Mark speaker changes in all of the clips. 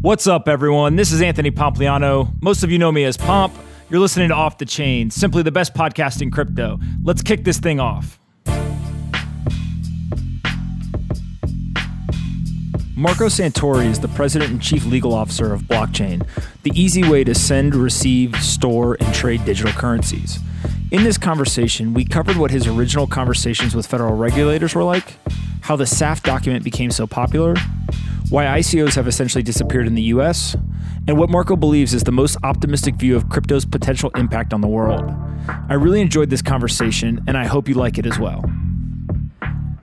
Speaker 1: What's up, everyone? This is Anthony Pompliano. Most of you know me as Pomp. You're listening to Off the Chain, simply the best podcast in crypto. Let's kick this thing off. Marco Santori is the president and chief legal officer of Blockchain, the easy way to send, receive, store, and trade digital currencies. In this conversation, we covered what his original conversations with federal regulators were like, how the SAFT document became so popular, why ICOs have essentially disappeared in the US, and what Marco believes is the most optimistic view of crypto's potential impact on the world. I really enjoyed this conversation, and I hope you like it as well.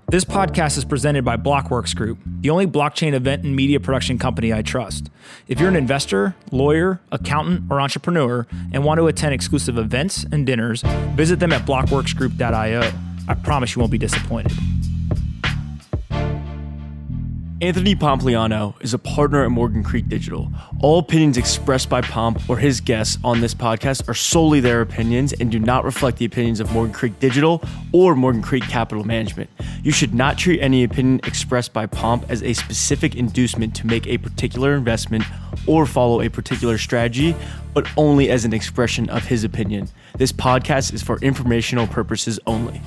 Speaker 1: This podcast is presented by Blockworks Group, the only blockchain event and media production company I trust. If you're an investor, lawyer, accountant, or entrepreneur and want to attend exclusive events and dinners, visit them at blockworksgroup.io. I promise you won't be disappointed.
Speaker 2: Anthony Pompliano is a partner at Morgan Creek Digital. All opinions expressed by Pomp or his guests on this podcast are solely their opinions and do not reflect the opinions of Morgan Creek Digital or Morgan Creek Capital Management. You should not treat any opinion expressed by Pomp as a specific inducement to make a particular investment or follow a particular strategy, but only as an expression of his opinion. This podcast is for informational purposes only.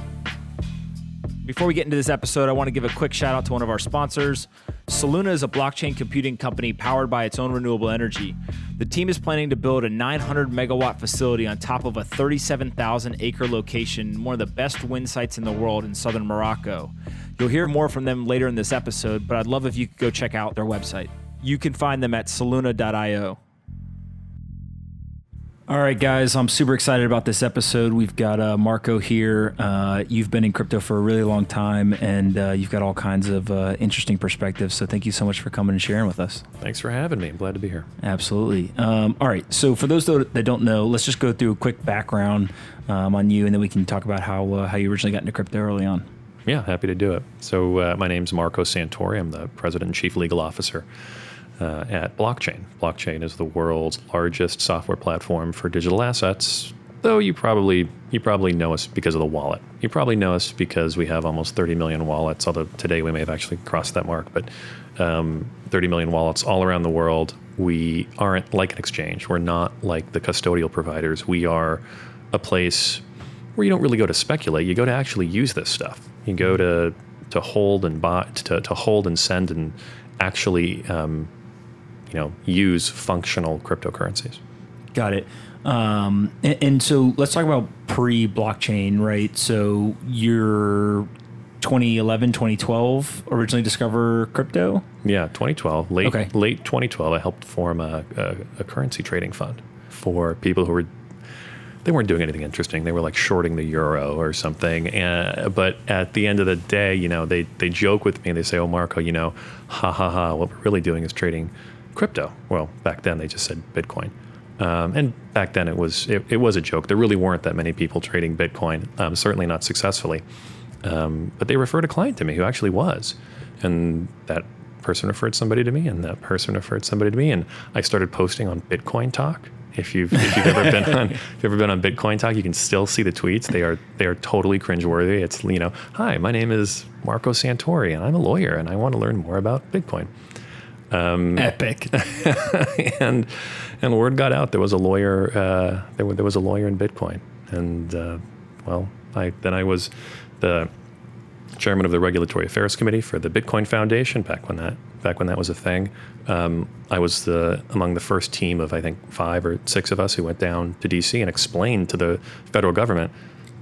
Speaker 1: Before we get into this episode, I want to give a quick shout out to one of our sponsors. Soluna is a blockchain computing company powered by its own renewable energy. The team is planning to build a 900 megawatt facility on top of a 37,000 acre location, one of the best wind sites in the world in southern Morocco. You'll hear more from them later in this episode, but I'd love if you could go check out their website. You can find them at soluna.io. All right, guys, I'm super excited about this episode. We've got uh, Marco here. Uh, you've been in crypto for a really long time, and uh, you've got all kinds of uh, interesting perspectives. So, thank you so much for coming and sharing with us.
Speaker 3: Thanks for having me. I'm glad to be here.
Speaker 1: Absolutely. Um, all right, so for those that don't know, let's just go through a quick background um, on you, and then we can talk about how uh, how you originally got into crypto early on.
Speaker 3: Yeah, happy to do it. So, uh, my name's Marco Santori. I'm the president and chief legal officer uh, at Blockchain. Blockchain is the world's largest software platform for digital assets. Though you probably you probably know us because of the wallet. You probably know us because we have almost 30 million wallets. Although today we may have actually crossed that mark, but um, 30 million wallets all around the world. We aren't like an exchange. We're not like the custodial providers. We are a place where you don't really go to speculate. You go to actually use this stuff. You go to to hold and buy to, to hold and send and actually um, you know use functional cryptocurrencies.
Speaker 1: Got it. Um, and, and, so let's talk about pre-blockchain, right? So you're 2011, 2012 originally discover crypto.
Speaker 3: Yeah, 2012, late okay. late 2012. I helped form a, a, a currency trading fund for people who were they weren't doing anything interesting. They were like shorting the euro or something. And, but at the end of the day, you know, they, they joke with me and they say, oh, Marco, you know, ha ha ha, what we're really doing is trading crypto. Well, back then they just said Bitcoin. Um, and back then it was it, it, was a joke. There really weren't that many people trading Bitcoin, um, certainly not successfully. Um, but they referred a client to me who actually was, and that person referred somebody to me, and that person referred somebody to me, and I started posting on Bitcoin Talk. If you've if you've ever been on if you've ever been on Bitcoin Talk, you can still see the tweets. They are they are totally cringeworthy. It's you know, hi, my name is Marco Santori, and I'm a lawyer, and I want to learn more about Bitcoin.
Speaker 1: Um, Epic.
Speaker 3: and and word got out there was a lawyer. Uh, there, there was a lawyer in Bitcoin, and uh, well, I then I was the chairman of the regulatory affairs committee for the Bitcoin Foundation back when that back when that was a thing. Um, I was the among the first team of I think five or six of us who went down to DC and explained to the federal government,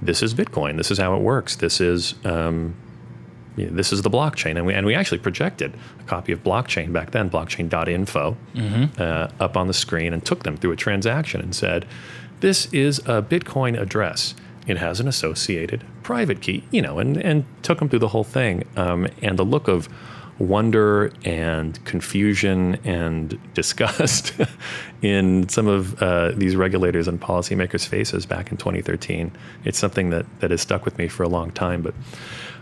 Speaker 3: this is Bitcoin. This is how it works. This is um, you know, this is the blockchain. And we, and we actually projected a copy of blockchain back then, blockchain.info, mm-hmm. uh, up on the screen and took them through a transaction and said, this is a Bitcoin address. It has an associated private key, you know, and, and took them through the whole thing. Um, and the look of wonder and confusion and disgust in some of uh, these regulators and policymakers' faces back in 2013. It's something that, that has stuck with me for a long time. But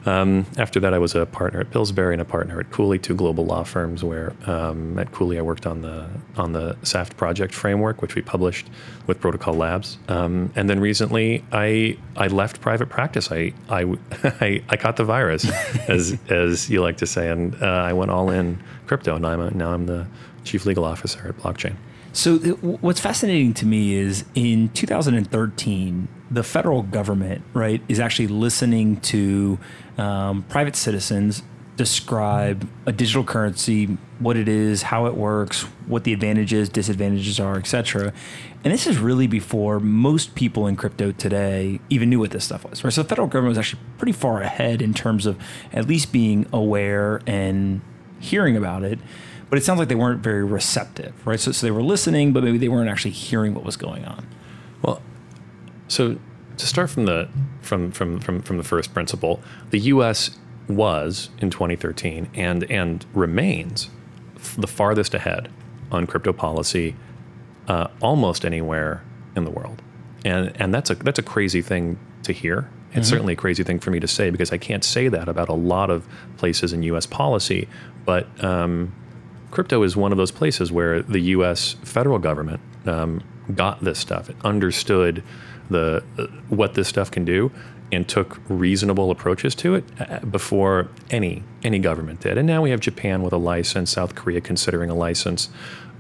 Speaker 3: Um, after that, I was a partner at Pillsbury and a partner at Cooley, two global law firms. Where um, at Cooley, I worked on the on the SAFT project framework, which we published with Protocol Labs. Um, and then recently, I I left private practice. I I I, I caught the virus, as as you like to say, and uh, I went all in crypto. And I'm a, now I'm the chief legal officer at Blockchain.
Speaker 1: So th- what's fascinating to me is in 2013, the federal government, right, is actually listening to um, private citizens describe a digital currency, what it is, how it works, what the advantages, disadvantages are, etc. And this is really before most people in crypto today even knew what this stuff was. Right? So the federal government was actually pretty far ahead in terms of at least being aware and hearing about it but it sounds like they weren't very receptive, right? So, so they were listening, but maybe they weren't actually hearing what was going on.
Speaker 3: Well, so to start from the from from from from the first principle, the U.S. was in 2013 and and remains the farthest ahead on crypto policy uh, almost anywhere in the world, and and that's a that's a crazy thing to hear. It's mm-hmm. certainly a crazy thing for me to say because I can't say that about a lot of places in U.S. policy, but um, crypto is one of those places where the U.S. federal government um, got this stuff. It understood the uh, what this stuff can do and took reasonable approaches to it uh, before any any government did. And now we have Japan with a license, South Korea considering a license.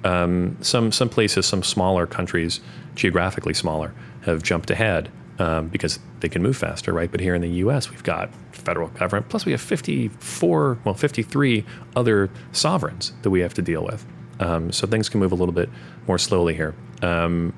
Speaker 3: Um, some some places, some smaller countries, geographically smaller, have jumped ahead um, because they can move faster, right? But here in the U.S., we've got federal government, plus we have 54, well, 53 other sovereigns that we have to deal with. Um, so things can move a little bit more slowly here, um,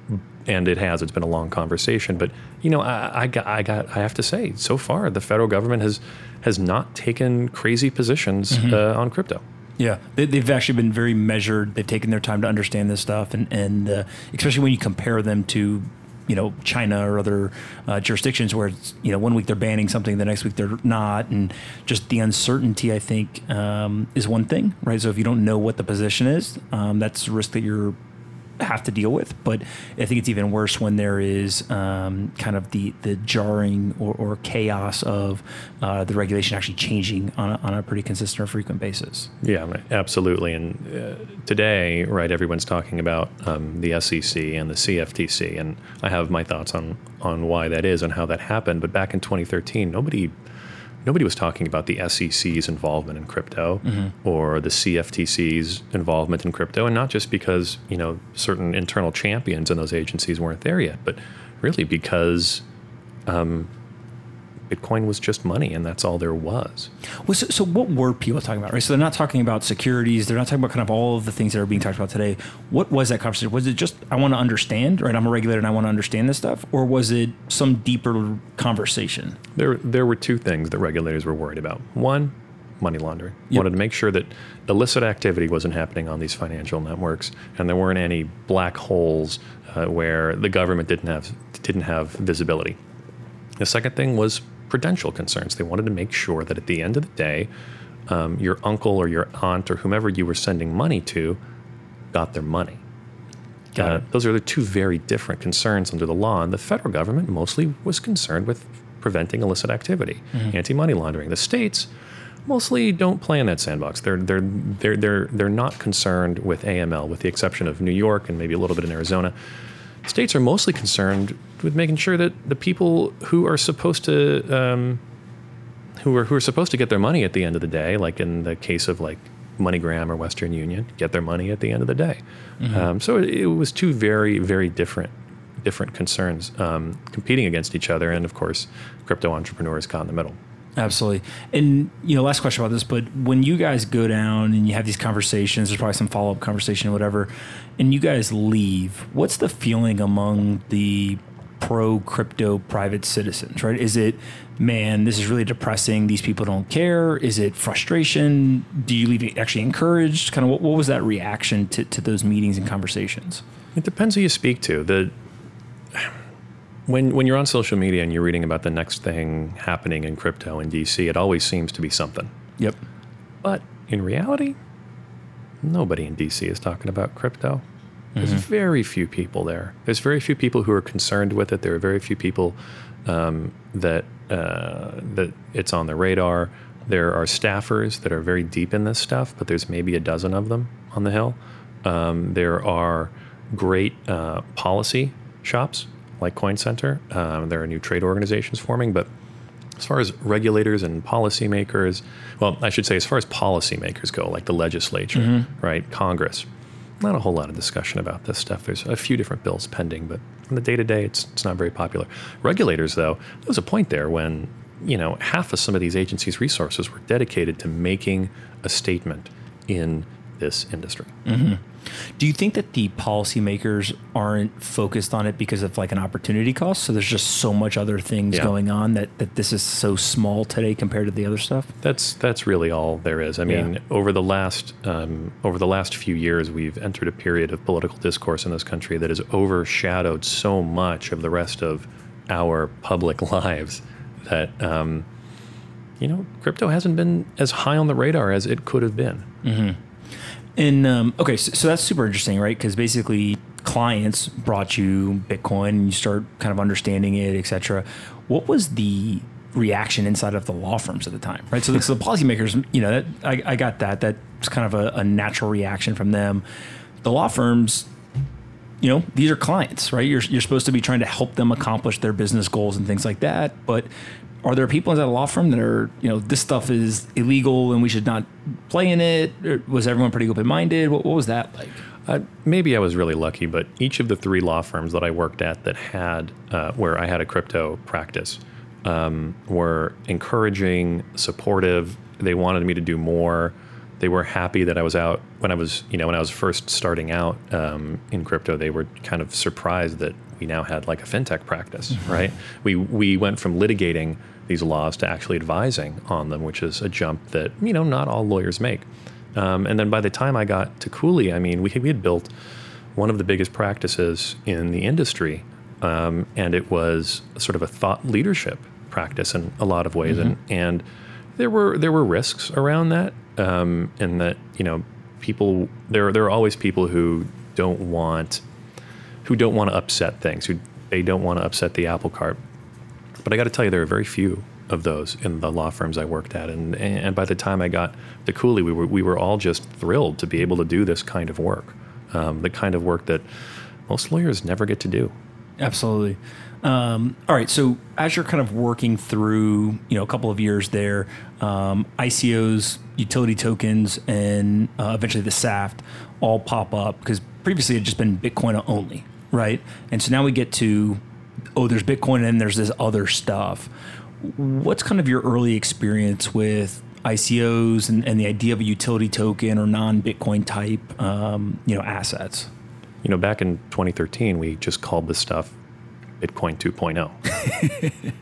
Speaker 3: and it has. It's been a long conversation, but you know, I, I, got, I got, I have to say, so far the federal government has has not taken crazy positions mm-hmm. uh, on crypto.
Speaker 1: Yeah, they, have actually been very measured. They've taken their time to understand this stuff, and and uh, especially when you compare them to you know China or other uh, jurisdictions where it's you know one week they're banning something, the next week they're not, and just the uncertainty I think um, is one thing, right? So if you don't know what the position is, um, that's a risk that you're have to deal with. But I think it's even worse when there is um, kind of the the jarring or, or chaos of uh, the regulation actually changing on a, on a pretty consistent or frequent basis.
Speaker 3: Yeah, absolutely. And uh, today, right, everyone's talking about um, the SEC and the CFTC, and I have my thoughts on on why that is and how that happened. But back in 2013, nobody nobody was talking about the SEC's involvement in crypto mm-hmm. or the CFTC's involvement in crypto, and not just because you know certain internal champions in those agencies weren't there yet, but really because um, Bitcoin was just money, and that's all there was.
Speaker 1: Well, so, so, what were people talking about? Right. So they're not talking about securities. They're not talking about kind of all of the things that are being talked about today. What was that conversation? Was it just I want to understand, right? I'm a regulator and I want to understand this stuff, or was it some deeper conversation?
Speaker 3: There, there were two things that regulators were worried about. One, money laundering. Yep. Wanted to make sure that illicit activity wasn't happening on these financial networks, and there weren't any black holes uh, where the government didn't have didn't have visibility. The second thing was prudential concerns. They wanted to make sure that at the end of the day, um, your uncle or your aunt or whomever you were sending money to got their money. Uh, those are the two very different concerns under the law, and the federal government mostly was concerned with preventing illicit activity, mm-hmm. anti-money laundering. The states mostly don't play in that sandbox. They're they're they're they're they're not concerned with AML, with the exception of New York and maybe a little bit in Arizona states are mostly concerned with making sure that the people who are supposed to um, who are who are supposed to get their money at the end of the day, like in the case of like MoneyGram or Western Union, get their money at the end of the day. Mm-hmm. Um, so it, it, was two very very different different concerns um, competing against each other, and of course, crypto entrepreneurs caught in the middle.
Speaker 1: Absolutely. And you know, last question about this, but when you guys go down and you have these conversations, there's probably some follow up conversation or whatever, and you guys leave, what's the feeling among the pro crypto private citizens, right? Is it, man, this is really depressing. These people don't care. Is it frustration? Do you leave actually encouraged? Kind of what, what was that reaction to, to those meetings and conversations?
Speaker 3: It depends who you speak to. The when when you're on social media and you're reading about the next thing happening in crypto in DC, it always seems to be something.
Speaker 1: Yep.
Speaker 3: But in reality, nobody in DC is talking about crypto. There's mm-hmm. very few people there. There's very few people who are concerned with it. There are very few people um, that uh, that it's on the radar. There are staffers that are very deep in this stuff, but there's maybe a dozen of them on the hill. Um, there are great uh, policy shops like Coin Center. Um, there are new trade organizations forming, but as far as regulators and policymakers, well, I should say, as far as policymakers go, like the legislature, right, Congress, not a whole lot of discussion about this stuff. There's a few different bills pending, but in the day to day, it's it's not very popular. Regulators, though, there was a point there when you know half of some of these agencies' resources were dedicated to making a statement in this industry.
Speaker 1: Do you think that the policymakers aren't focused on it because of like an opportunity cost? So there's just so much other things
Speaker 3: Yeah.
Speaker 1: going on that, that this is so small today compared to the other stuff?
Speaker 3: That's that's really all there is. I mean,
Speaker 1: Yeah.
Speaker 3: over the last um, over the last few years, we've entered a period of political discourse in this country that has overshadowed so much of the rest of our public lives that um, you know crypto hasn't been as high on the radar as it could have been.
Speaker 1: And um, okay, so, so that's super interesting, right? Because basically, clients brought you Bitcoin, and you start kind of understanding it, et cetera. What was the reaction inside of the law firms at the time, right? So, the- so the policymakers, you know, that, I, I got that. That's kind of a, a natural reaction from them. The law firms, you know, these are clients, right? You're, you're supposed to be trying to help them accomplish their business goals and things like that. But are there people inside a law firm that are, you know, this stuff is illegal and we should not play in it? Or was everyone pretty open minded? What, what was that like?
Speaker 3: Uh, maybe I was really lucky, but each of the three law firms that I worked at that had uh, where I had a crypto practice um, were encouraging, supportive. They wanted me to do more. They were happy that I was out when I was, you know, when I was first starting out um, in crypto. They were kind of surprised that we now had like a fintech practice, right? We we went from litigating these laws to actually advising on them, which is a jump that you know not all lawyers make. Um, and then by the time I got to Cooley, I mean, we, we had built one of the biggest practices in the industry. Um, and it was sort of a thought leadership practice in a lot of ways. And, and there were there were risks around that, um, and that you know people there there are always people who don't want who don't want to upset things, who they don't want to upset the apple cart. But I got to tell you, there are very few of those in the law firms I worked at, and and by the time I got to Cooley, we were we were all just thrilled to be able to do this kind of work, um, the kind of work that most lawyers never get to do.
Speaker 1: Absolutely. Um, all right. So as you're kind of working through, you know, a couple of years there, um, ICOs, utility tokens, and uh, eventually the SAFT all pop up because previously it had just been Bitcoin only, right? And so now we get to, oh, there's Bitcoin and there's this other stuff. What's kind of your early experience with ICOs and, and the idea of a utility token or non-Bitcoin type, um, you know, assets?
Speaker 3: You know, back in 2013, we just called this stuff Bitcoin 2.0.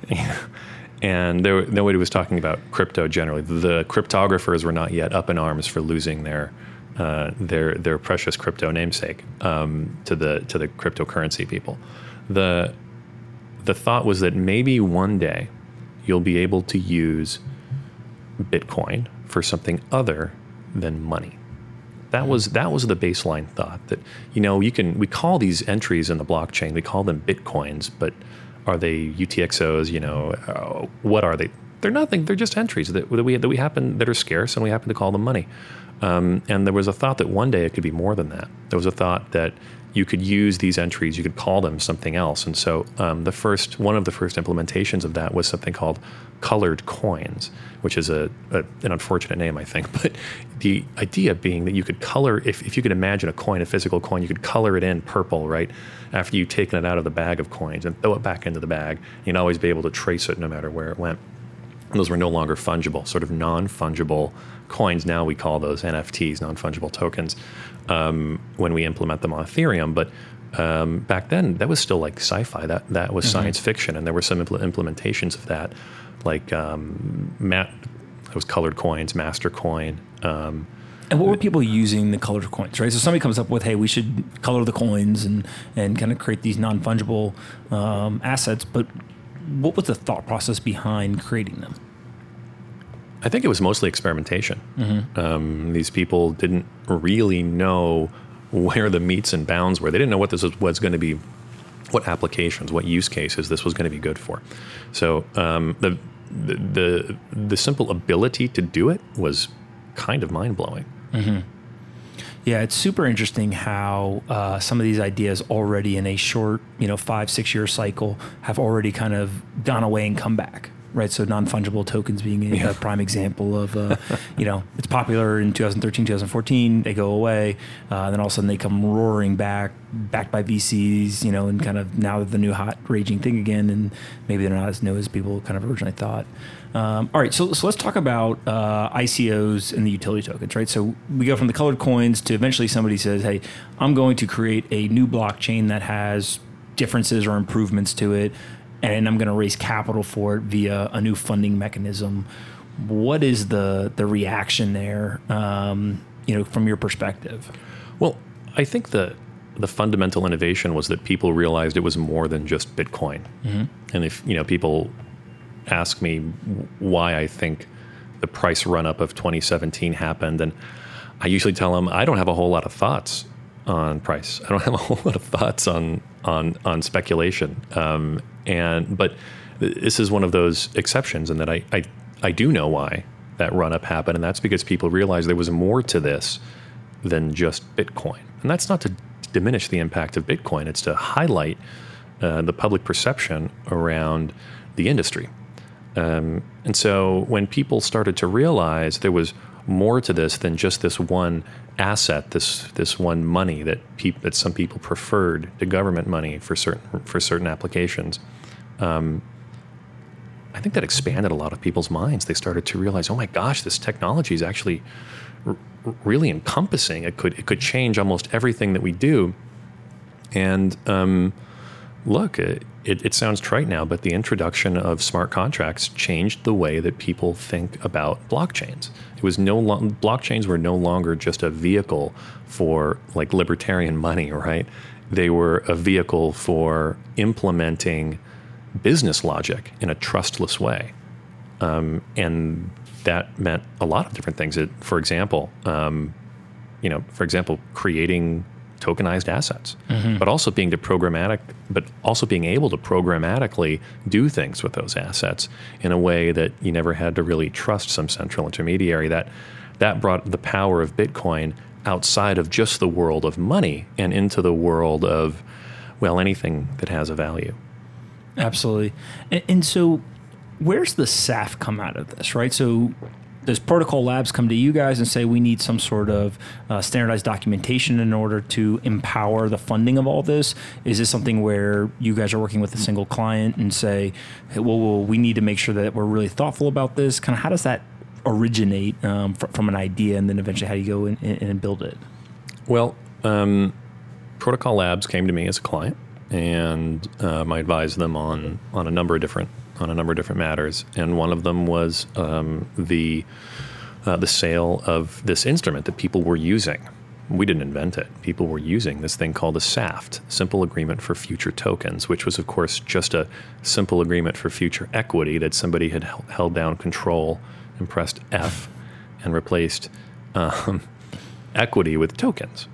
Speaker 3: and there, nobody was talking about crypto generally. The cryptographers were not yet up in arms for losing their uh, their their precious crypto namesake um, to the to the cryptocurrency people. The the thought was that maybe one day you'll be able to use Bitcoin for something other than money. That was that was the baseline thought that you know you can we call these entries in the blockchain we call them bitcoins but are they UTXOs you know uh, what are they? They're nothing they're just entries that, that we that we happen that are scarce and we happen to call them money. Um, and there was a thought that one day it could be more than that. There was a thought that you could use these entries you could call them something else. And so um, the first one of the first implementations of that was something called colored coins which is a, a an unfortunate name I think. But the idea being that you could color if, if you could imagine a coin a physical coin you could color it in purple right after you've taken it out of the bag of coins and throw it back into the bag you'd always be able to trace it no matter where it went. And those were no longer fungible, sort of non fungible coins. Now we call those NFTs, non fungible tokens, um, when we implement them on Ethereum. But um, back then, that was still like sci fi, that, that was science fiction. And there were some impl- implementations of that, like um, Matt, it was colored coins, Mastercoin. Um,
Speaker 1: And what were people using the colored coins, right? So somebody comes up with, hey, we should color the coins and, and kind of create these non fungible um, assets. But what was the thought process behind creating them?
Speaker 3: I think it was mostly experimentation. Um, these people didn't really know where the metes and bounds were. They didn't know what this was, was going to be what applications, what use cases this was going to be good for. So um, the, the the the simple ability to do it was kind of mind blowing.
Speaker 1: Yeah, it's super interesting how uh, some of these ideas already in a short, you know, five six year cycle have already kind of gone away and come back. Right, so non-fungible tokens being a, a prime example of, uh, you know, it's popular in 2013, 2014. They go away, uh, then all of a sudden they come roaring back, backed by VCs, you know, and kind of now they're the new hot raging thing again, and maybe they're not as new as people kind of originally thought. Um, all right, so, so let's talk about uh, ICOs and the utility tokens, right? So we go from the colored coins to eventually somebody says, hey, I'm going to create a new blockchain that has differences or improvements to it, and I'm going to raise capital for it via a new funding mechanism. What is the the reaction there, um, you know, from your perspective?
Speaker 3: Well, I think the the fundamental innovation was that people realized it was more than just Bitcoin. And if you know people ask me why I think the price run up of 2017 happened, and I usually tell them I don't have a whole lot of thoughts on price. I don't have a whole lot of thoughts on on on speculation. Um, and but this is one of those exceptions in that I, I I do know why that run up happened, and that's because people realized there was more to this than just Bitcoin. And that's not to diminish the impact of Bitcoin, it's to highlight uh, the public perception around the industry. Um, and so when people started to realize there was more to this than just this one asset, this this one money that that some people preferred to government money for certain for certain applications, um, I think that expanded a lot of people's minds. They started to realize, oh my gosh, this technology is actually r- really encompassing. It could it could change almost everything that we do. And um, look, it, it, it sounds trite now, but the introduction of smart contracts changed the way that people think about blockchains. It was no lo- blockchains were no longer just a vehicle for like libertarian money, right? They were a vehicle for implementing business logic in a trustless way. Um, and that meant a lot of different things. It, for example, um, you know, for example, creating tokenized assets, but also being to programmatic, but also being able to programmatically do things with those assets in a way that you never had to really trust some central intermediary. That that brought the power of Bitcoin outside of just the world of money and into the world of well anything that has a value.
Speaker 1: Absolutely. And, and so, where's the SAFT come out of this, right? So, does Protocol Labs come to you guys and say we need some sort of uh, standardized documentation in order to empower the funding of all this? Is this something where you guys are working with a single client and say, hey, well, well we need to make sure that we're really thoughtful about this? Kind of how does that originate um, fr- from an idea and then eventually how do you go in, in, and build it?
Speaker 3: Well, um, Protocol Labs came to me as a client, and um, I advised them on on a number of different on a number of different matters, and one of them was um, the uh, the sale of this instrument that people were using. We didn't invent it. People were using this thing called a SAFT, Simple Agreement for Future Tokens, which was, of course, just a simple agreement for future equity that somebody had hel- held down control and pressed F and replaced um, equity with tokens.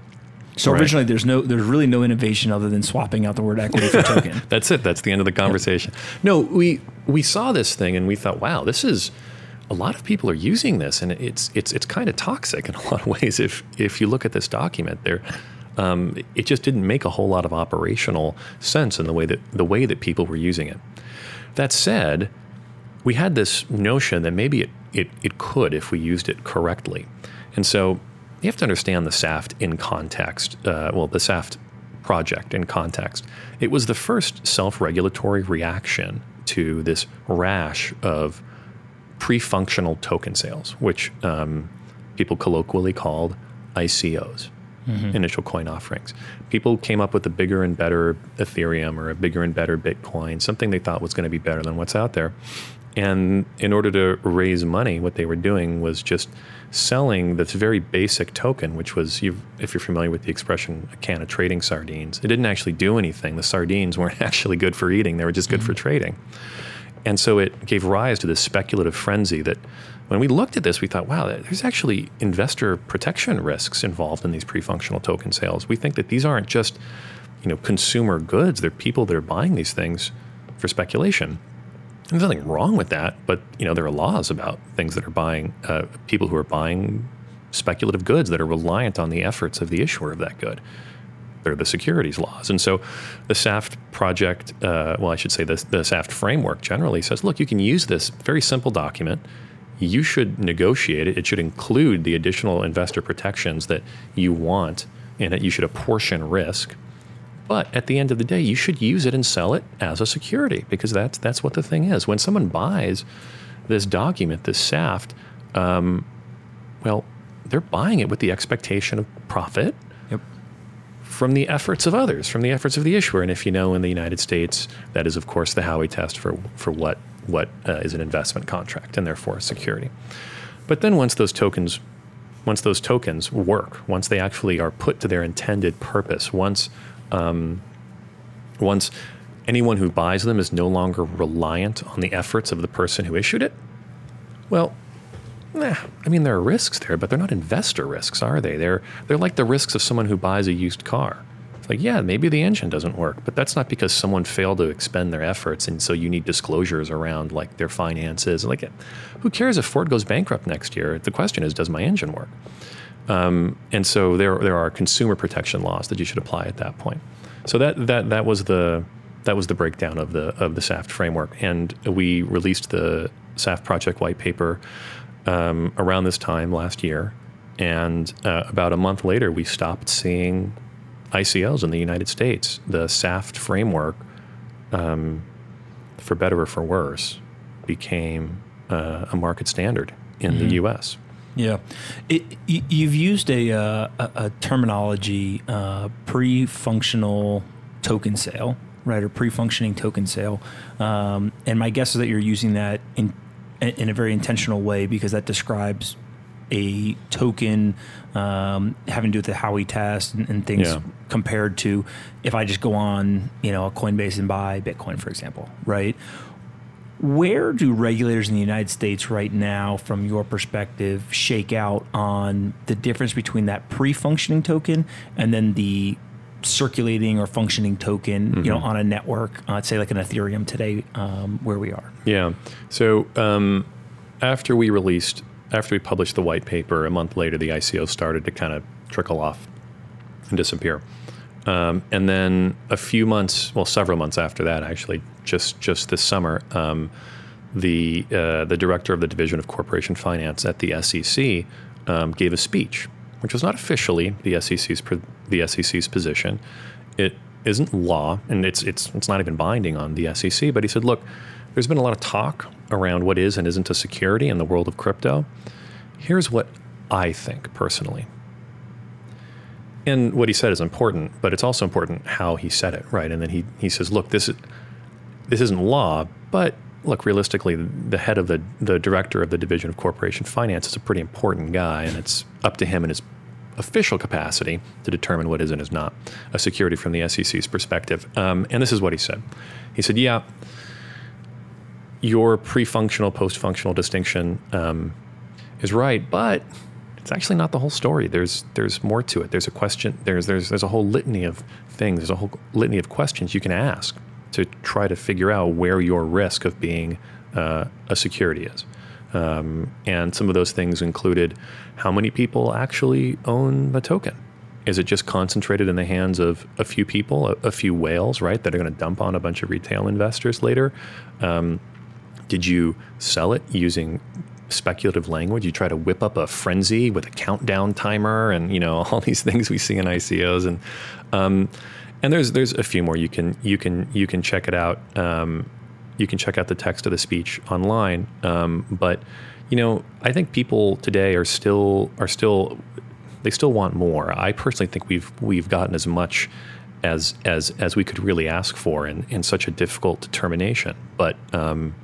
Speaker 1: So
Speaker 3: Right.
Speaker 1: originally, there's no, there's really no innovation other than swapping out the word equity for token.
Speaker 3: That's it. That's the end of the conversation. No, we we saw this thing and we thought, wow, this is a lot of people are using this, and it's it's it's kind of toxic in a lot of ways. If if you look at this document, there, um, it just didn't make a whole lot of operational sense in the way that the way that people were using it. That said, we had this notion that maybe it, it, it could if we used it correctly. And so you have to understand the SAFT in context. Uh, well, the SAFT project in context. It was the first self regulatory reaction to this rash of pre functional token sales, which um, people colloquially called ICOs. Initial coin offerings. People came up with a bigger and better Ethereum or a bigger and better Bitcoin, something they thought was going to be better than what's out there. And in order to raise money, what they were doing was just selling this very basic token, which was, you've, if you're familiar with the expression, a can of trading sardines. It didn't actually do anything. The sardines weren't actually good for eating, they were just good for mm-hmm. trading. And so it gave rise to this speculative frenzy that when we looked at this, we thought, wow, there's actually investor protection risks involved in these pre functional token sales. We think that these aren't just you know consumer goods. They're people that are buying these things for speculation. And there's nothing wrong with that, but you know there are laws about things that are buying uh, people who are buying speculative goods that are reliant on the efforts of the issuer of that good. They're the securities laws, and so the SAFT project, uh, well, I should say the, the SAFT framework generally says, look, you can use this very simple document. You should negotiate it. It should include the additional investor protections that you want and it. You should apportion risk but at the end of the day, you should use it and sell it as a security because that's that's what the thing is. When someone buys this document, this SAFT, um, well, they're buying it with the expectation of profit
Speaker 1: Yep.
Speaker 3: from the efforts of others, from the efforts of the issuer. And if you know, in the United States, that is of course the Howey test for for what what uh, is an investment contract and therefore a security. But then once those tokens once those tokens work, once they actually are put to their intended purpose, once um, once anyone who buys them is no longer reliant on the efforts of the person who issued it, well, I mean there are risks there, but they're not investor risks, are they? They're they're like the risks of someone who buys a used car. It's like, yeah, maybe the engine doesn't work, but that's not because someone failed to expend their efforts, and so you need disclosures around like their finances. Like, who cares if Ford goes bankrupt next year? The question is, does my engine work? Um, and so there, there are consumer protection laws that you should apply at that point. So that, that, that was the that was the breakdown of the of the SAFT framework, and we released the SAFT project white paper um, around this time last year, and uh, about a month later, we stopped seeing ICOs in the United States. The SAFT framework, um, for better or for worse, became uh, a market standard in mm-hmm. the U.S.
Speaker 1: Yeah, it, you, you've used a, uh, a, a terminology uh, pre-functional token sale, right, or pre-functioning token sale, um, and my guess is that you're using that in in a very intentional way because that describes a token um, having to do with the Howey test and, and things yeah. compared to if I just go on, you know, a Coinbase and buy Bitcoin, for example, right? Where do regulators in the United States right now, from your perspective, shake out on the difference between that pre-functioning token and then the circulating or functioning token, mm-hmm. you know, mm-hmm. on a network, uh, say like an Ethereum today, um, where we are?
Speaker 3: Yeah. So um, after we released, after we published the white paper, a month later, the ICO started to kind of trickle off and disappear. Um, and then a few months, well, several months after that, actually, just just this summer, um, the uh, the director of the division of corporation finance at the SEC um, gave a speech, which was not officially the SEC's the SEC's position. It isn't law, and it's it's it's not even binding on the SEC. But he said, look, there's been a lot of talk around what is and isn't a security in the world of crypto. Here's what I think personally. And what he said is important, but it's also important how he said it, right? And then he, he says, look, this this isn't law, but look, realistically, the head of the, the director of the Division of Corporation Finance is a pretty important guy, and it's up to him in his official capacity to determine what is and is not a security from the SEC's perspective. Um, and this is what he said. He said, yeah, your pre-functional, post-functional distinction um, is right, but it's actually not the whole story. There's there's more to it. There's a question. There's there's there's a whole litany of things. There's a whole litany of questions you can ask to try to figure out where your risk of being uh, a security is. Um, and some of those things included how many people actually own the token. Is it just concentrated in the hands of a few people, a, a few whales, right, that are going to dump on a bunch of retail investors later? Um, did you sell it using speculative language? You try to whip up a frenzy with a countdown timer, and you know all these things we see in ICOs, and um, and there's there's a few more you can you can you can check it out. Um, you can check out the text of the speech online. Um, but you know, I think people today are still are still they still want more. I personally think we've we've gotten as much as as as we could really ask for in, in such a difficult determination. But um,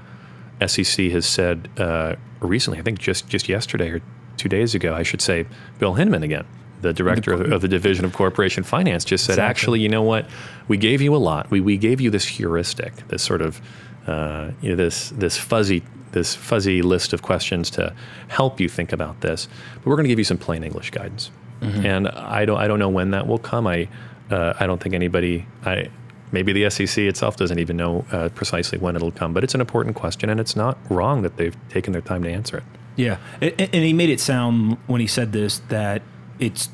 Speaker 3: SEC has said uh, recently, I think just just yesterday or two days ago, I should say, Bill Hinman again the director of, of, the division of corporation finance just said, exactly. actually, you know what? We gave you a lot. We, we gave you this heuristic, this sort of, uh, you know, this, this fuzzy, this fuzzy list of questions to help you think about this. But we're going to give you some plain English guidance. Mm-hmm. And I don't, I don't know when that will come. I, uh, I don't think anybody. I maybe the SEC itself doesn't even know uh, precisely when it'll come. But it's an important question, and it's not wrong that they've taken their time to answer it.
Speaker 1: Yeah, and, and he made it sound when he said this that it's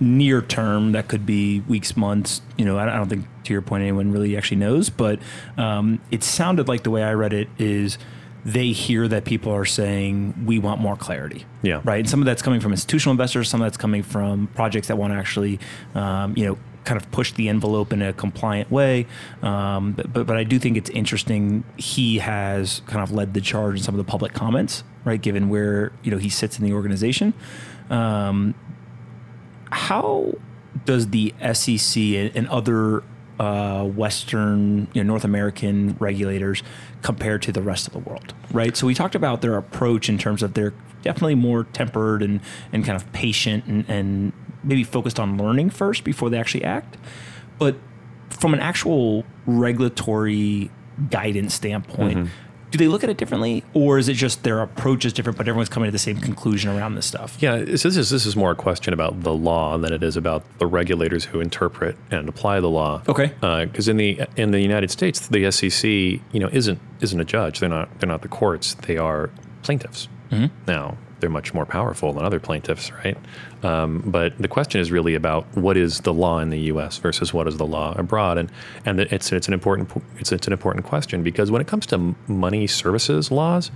Speaker 1: near term. That could be weeks, months. You know, I don't think to your point anyone really actually knows, but um, it sounded like the way I read it is they hear that people are saying we want more clarity.
Speaker 3: Yeah.
Speaker 1: Right. And some of that's coming from institutional investors. Some of that's coming from projects that want to actually, um, you know, kind of push the envelope in a compliant way. Um, but, but but I do think it's interesting. He has kind of led the charge in some of the public comments, right? Given where you know he sits in the organization. Um, how does the SEC and other uh, Western, you know, North American regulators compare to the rest of the world, right? So we talked about their approach in terms of they're definitely more tempered and, and kind of patient and, and maybe focused on learning first before they actually act. But from an actual regulatory guidance standpoint, mm-hmm. do they look at it differently, or is it just their approach is different, but everyone's coming to the same conclusion around this stuff?
Speaker 3: Yeah, this is this is more a question about the law than it is about the regulators who interpret and apply the law.
Speaker 1: Okay.
Speaker 3: Uh, because in the in the United States, the SEC, you know, isn't isn't a judge. They're not they're not the courts. They are plaintiffs. Mm-hmm. Now they're much more powerful than other plaintiffs, right? Um, but the question is really about what is the law in the U.S. versus what is the law abroad, and and it's it's an important it's it's an important question because when it comes to money services laws,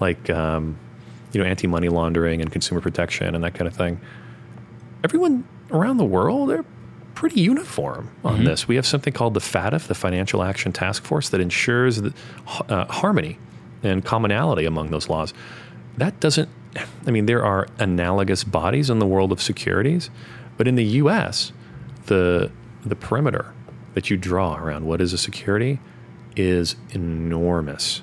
Speaker 3: like um, you know anti money laundering and consumer protection and that kind of thing, everyone around the world they're pretty uniform on this. We have something called the FATF, the Financial Action Task Force, that ensures the, uh, harmony and commonality among those laws. That doesn't. I mean, there are analogous bodies in the world of securities, but in the U.S., the the perimeter that you draw around what is a security is enormous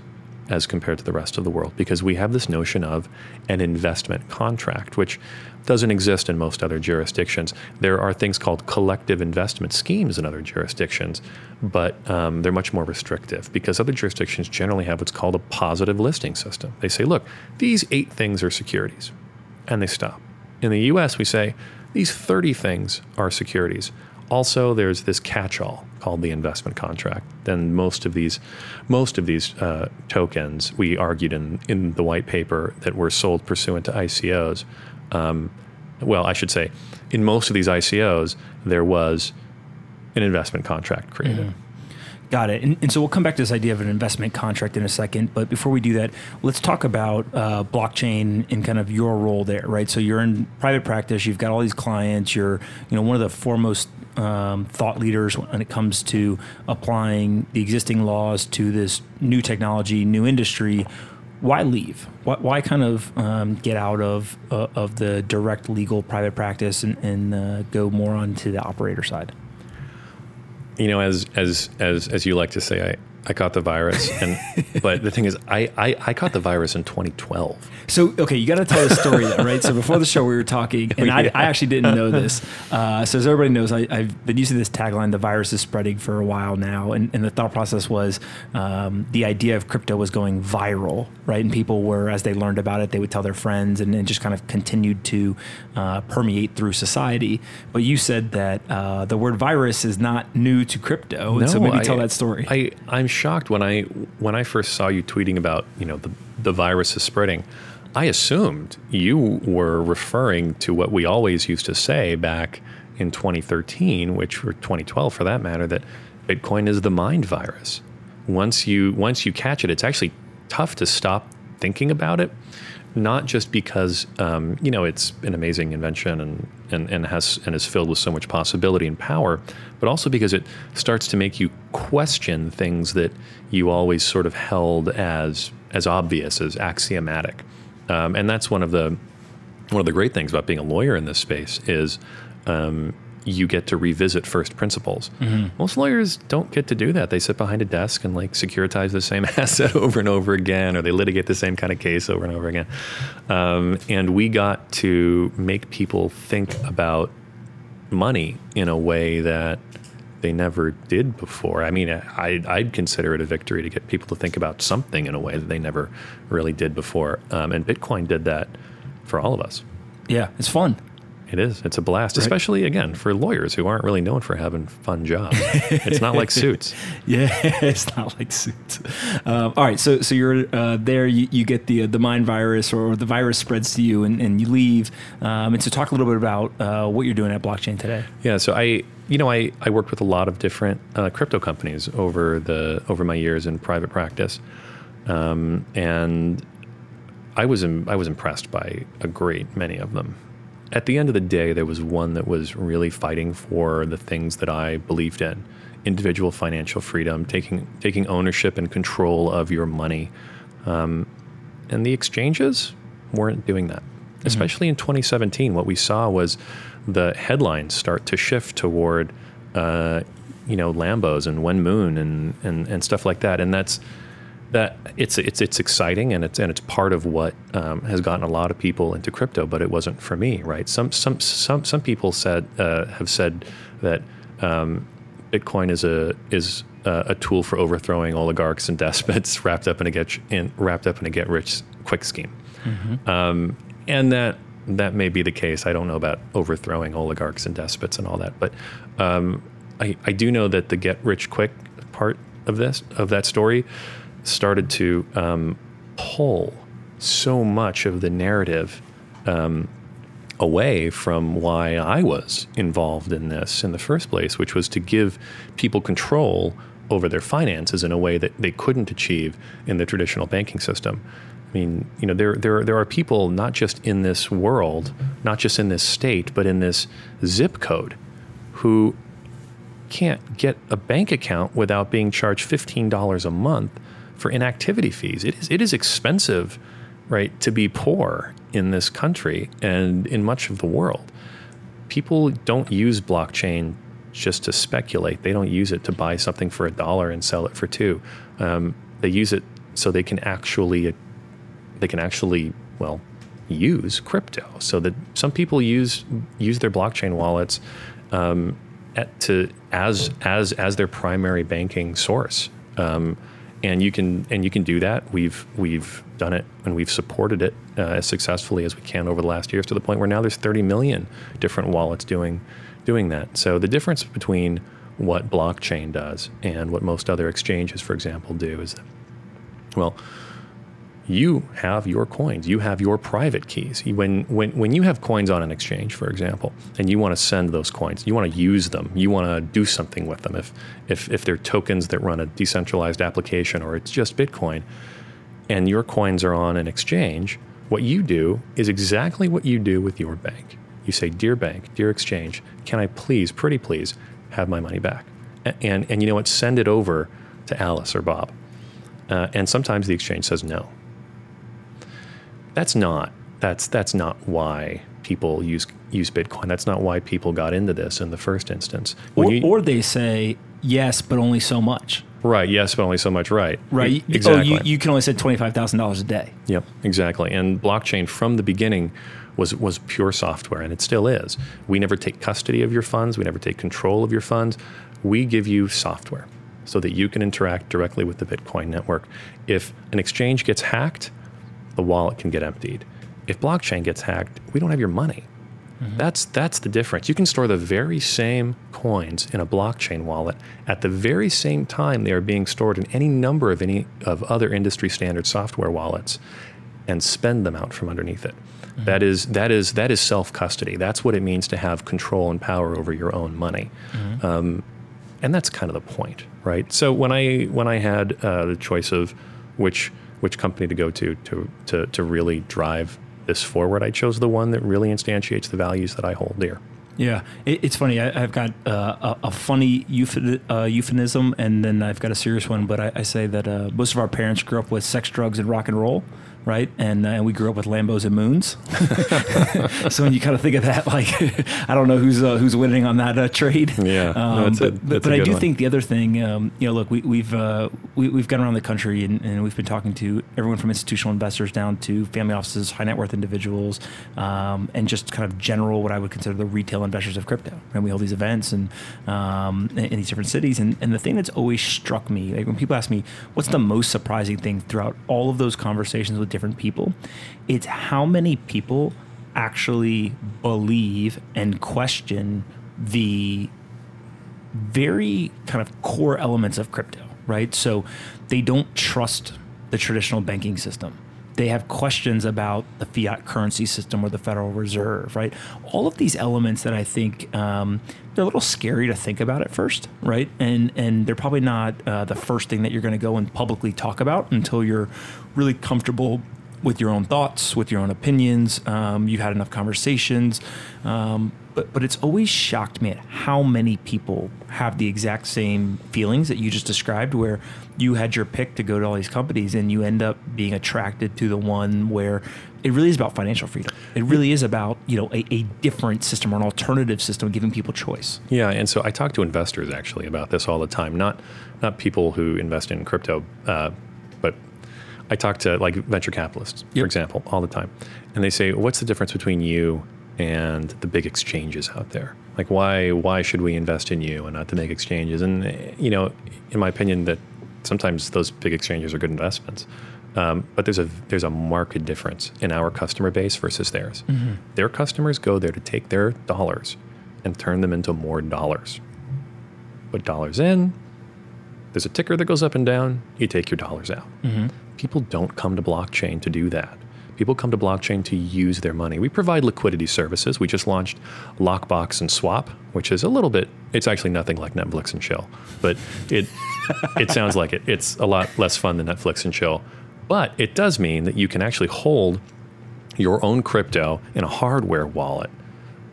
Speaker 3: as compared to the rest of the world because we have this notion of an investment contract, which doesn't exist in most other jurisdictions. There are things called collective investment schemes in other jurisdictions, but um, they're much more restrictive because other jurisdictions generally have what's called a positive listing system. They say, look, these eight things are securities, and they stop. In the US, we say, these 30 things are securities. Also, there's this catch-all called the investment contract. Then most of these, most of these uh, tokens, we argued in in the white paper that were sold pursuant to ICOs. Um, well, I should say, in most of these ICOs, there was an investment contract created.
Speaker 1: Got it. And, and so we'll come back to this idea of an investment contract in a second. But before we do that, let's talk about uh, blockchain and kind of your role there, right? So you're in private practice. You've got all these clients. You're, you know, one of the foremost um, thought leaders when it comes to applying the existing laws to this new technology, new industry. Why leave? Why, why kind of um, get out of uh, of the direct legal private practice and, and uh, go more onto the operator side?
Speaker 3: You know, as as as as you like to say, I caught the virus, and but the thing is, I I, I caught the virus in 2012.
Speaker 1: So okay, you got to tell the story though, right? So before the show, we were talking, and I, I actually didn't know this. Uh, so as everybody knows, I, I've been using this tagline: "The virus is spreading" for a while now, and, and the thought process was um, the idea of crypto was going viral, right? And people were, as they learned about it, they would tell their friends, and, and just kind of continued to uh, permeate through society. But you said that uh, the word virus is not new to crypto, and so maybe
Speaker 3: I-
Speaker 1: tell that story.
Speaker 3: I I'm shocked when I when I first saw you tweeting about you know the the virus is spreading. I assumed you were referring to what we always used to say back in 2013, which or 2012 for that matter, that Bitcoin is the mind virus. Once you once you catch it, it's actually tough to stop thinking about it. Not just because um, you know it's an amazing invention and, and and has and is filled with so much possibility and power, but also because it starts to make you question things that you always sort of held as as obvious as axiomatic. Um, and that's one of the one of the great things about being a lawyer in this space is um, you get to revisit first principles. Most lawyers don't get to do that. They sit behind a desk and like securitize the same asset over and over again, or they litigate the same kind of case over and over again. Um, and we got to make people think about money in a way that they never did before. I mean, I, I'd consider it a victory to get people to think about something in a way that they never really did before. Um, and Bitcoin did that for all of us.
Speaker 1: yeah, it's fun.
Speaker 3: It is. It's a blast, right? especially again for lawyers who aren't really known for having fun jobs. it's not like suits.
Speaker 1: Yeah, it's not like suits. Um, all right, so so you're uh, there. You, you, get the uh, the mind virus, or the virus spreads to you, and, and you leave. Um, and so, talk a little bit about uh, what you're doing at Blockchain today.
Speaker 3: Yeah. So I, you know, I, I worked with a lot of different uh, crypto companies over the over my years in private practice, um, and I was Im- I was impressed by a great many of them at the end of the day, there was one that was really fighting for the things that I believed in individual financial freedom, taking, taking ownership and control of your money. Um, and the exchanges weren't doing that. Mm-hmm. Especially in 2017, what we saw was the headlines start to shift toward, uh, you know, Lambos and Wenmoon and, and, and stuff like that. And that's, that it's it's it's exciting and it's and it's part of what um, has gotten a lot of people into crypto, but it wasn't for me, right? Some some some some people said uh, have said that um, Bitcoin is a is a, a, tool for overthrowing oligarchs and despots wrapped up in a get in, wrapped up in a get rich quick scheme, mm-hmm. um, and that that may be the case. I don't know about overthrowing oligarchs and despots and all that, but um, I, I do know that the get rich quick part of this of that story started to um, pull so much of the narrative um, away from why I was involved in this in the first place, which was to give people control over their finances in a way that they couldn't achieve in the traditional banking system. I mean, you know, there, there, there are people not just in this world, not just in this state, but in this zip code who can't get a bank account without being charged $15 a month for inactivity fees. It is it is expensive, right, to be poor in this country and in much of the world. People don't use blockchain just to speculate. They don't use it to buy something for a dollar and sell it for two. Um, they use it so they can actually they can actually well use crypto. So that some people use use their blockchain wallets um, to as as as their primary banking source. Um, and you can and you can do that. We've we've done it and we've supported it uh, as successfully as we can over the last years to the point where now there's 30 million different wallets doing doing that. So the difference between what blockchain does and what most other exchanges, for example, do is well, you have your coins. You have your private keys. When, when, when you have coins on an exchange, for example, and you want to send those coins, you want to use them, you want to do something with them. If, if, if they're tokens that run a decentralized application or it's just Bitcoin, and your coins are on an exchange, what you do is exactly what you do with your bank. You say, Dear bank, dear exchange, can I please, pretty please, have my money back? And, and, and you know what? Send it over to Alice or Bob. Uh, and sometimes the exchange says no that's not that's that's not why people use use Bitcoin. That's not why people got into this in the first instance.
Speaker 1: Or, you, or, they say yes, but only so much.
Speaker 3: Right. Yes, but only so much. Right.
Speaker 1: Right. Exactly. Oh, you, you can only send twenty five thousand dollars a day.
Speaker 3: Yep. Exactly. And blockchain from the beginning was was pure software, and it still is. We never take custody of your funds. We never take control of your funds. We give you software so that you can interact directly with the Bitcoin network. If an exchange gets hacked, the wallet can get emptied. If blockchain gets hacked, we don't have your money. Mm-hmm. That's that's the difference. You can store the very same coins in a blockchain wallet at the very same time they are being stored in any number of any of other industry standard software wallets and spend them out from underneath it. Mm-hmm. That is that is that is self custody. That's what it means to have control and power over your own money. Mm-hmm. Um, and that's kind of the point, right? So when I when I had uh, the choice of which which company to go to to to to really drive this forward. I chose the one that really instantiates the values that I hold dear.
Speaker 1: Yeah, it, it's funny. I, have got uh, a, a, funny euph- uh, euphemism, and then I've got a serious one. But I, I say that uh, most of our parents grew up with sex, drugs, and rock and roll right? And uh, and we grew up with Lambos and Moons. so when you kind of think of that, like I don't know who's uh, who's winning on that uh, trade.
Speaker 3: Yeah, um,
Speaker 1: no, but, a, but, but I do one. think the other thing, um, you know, look, we, we've uh, we, we've gone around the country and, and, we've been talking to everyone from institutional investors down to family offices, high net worth individuals, um, and just kind of general what I would consider the retail investors of crypto. And we hold these events and um, in, in, these different cities. And, and the thing that's always struck me, like when people ask me, what's the most surprising thing throughout all of those conversations with different people. It's how many people actually believe and question the very kind of core elements of crypto, right? So they don't trust the traditional banking system. They have questions about the fiat currency system or the Federal Reserve, right? All of these elements that I think um, they're a little scary to think about at first, right? And and they're probably not uh, the first thing that you're going to go and publicly talk about until you're really comfortable with your own thoughts, with your own opinions. Um, you've had enough conversations. Um, but, but it's always shocked me at how many people have the exact same feelings that you just described, where you had your pick to go to all these companies and you end up being attracted to the one where it really is about financial freedom. It really is about you know a, a different system or an alternative system, giving people choice.
Speaker 3: Yeah, and so I talk to investors actually about this all the time. Not not people who invest in crypto, uh, but I talk to like venture capitalists, yep. for example, all the time, and they say, "What's the difference between you and the big exchanges out there? Like, why why should we invest in you and not the big exchanges?" And you know, in my opinion, that sometimes those big exchanges are good investments, um, but there's a there's a marked difference in our customer base versus theirs. Mm-hmm. Their customers go there to take their dollars and turn them into more dollars. Put dollars in. There's a ticker that goes up and down. You take your dollars out. Mm-hmm people don't come to blockchain to do that. People come to blockchain to use their money. We provide liquidity services. We just launched Lockbox and Swap, which is a little bit, it's actually nothing like Netflix and chill, but it, it sounds like it. It's a lot less fun than Netflix and chill. But it does mean that you can actually hold your own crypto in a hardware wallet.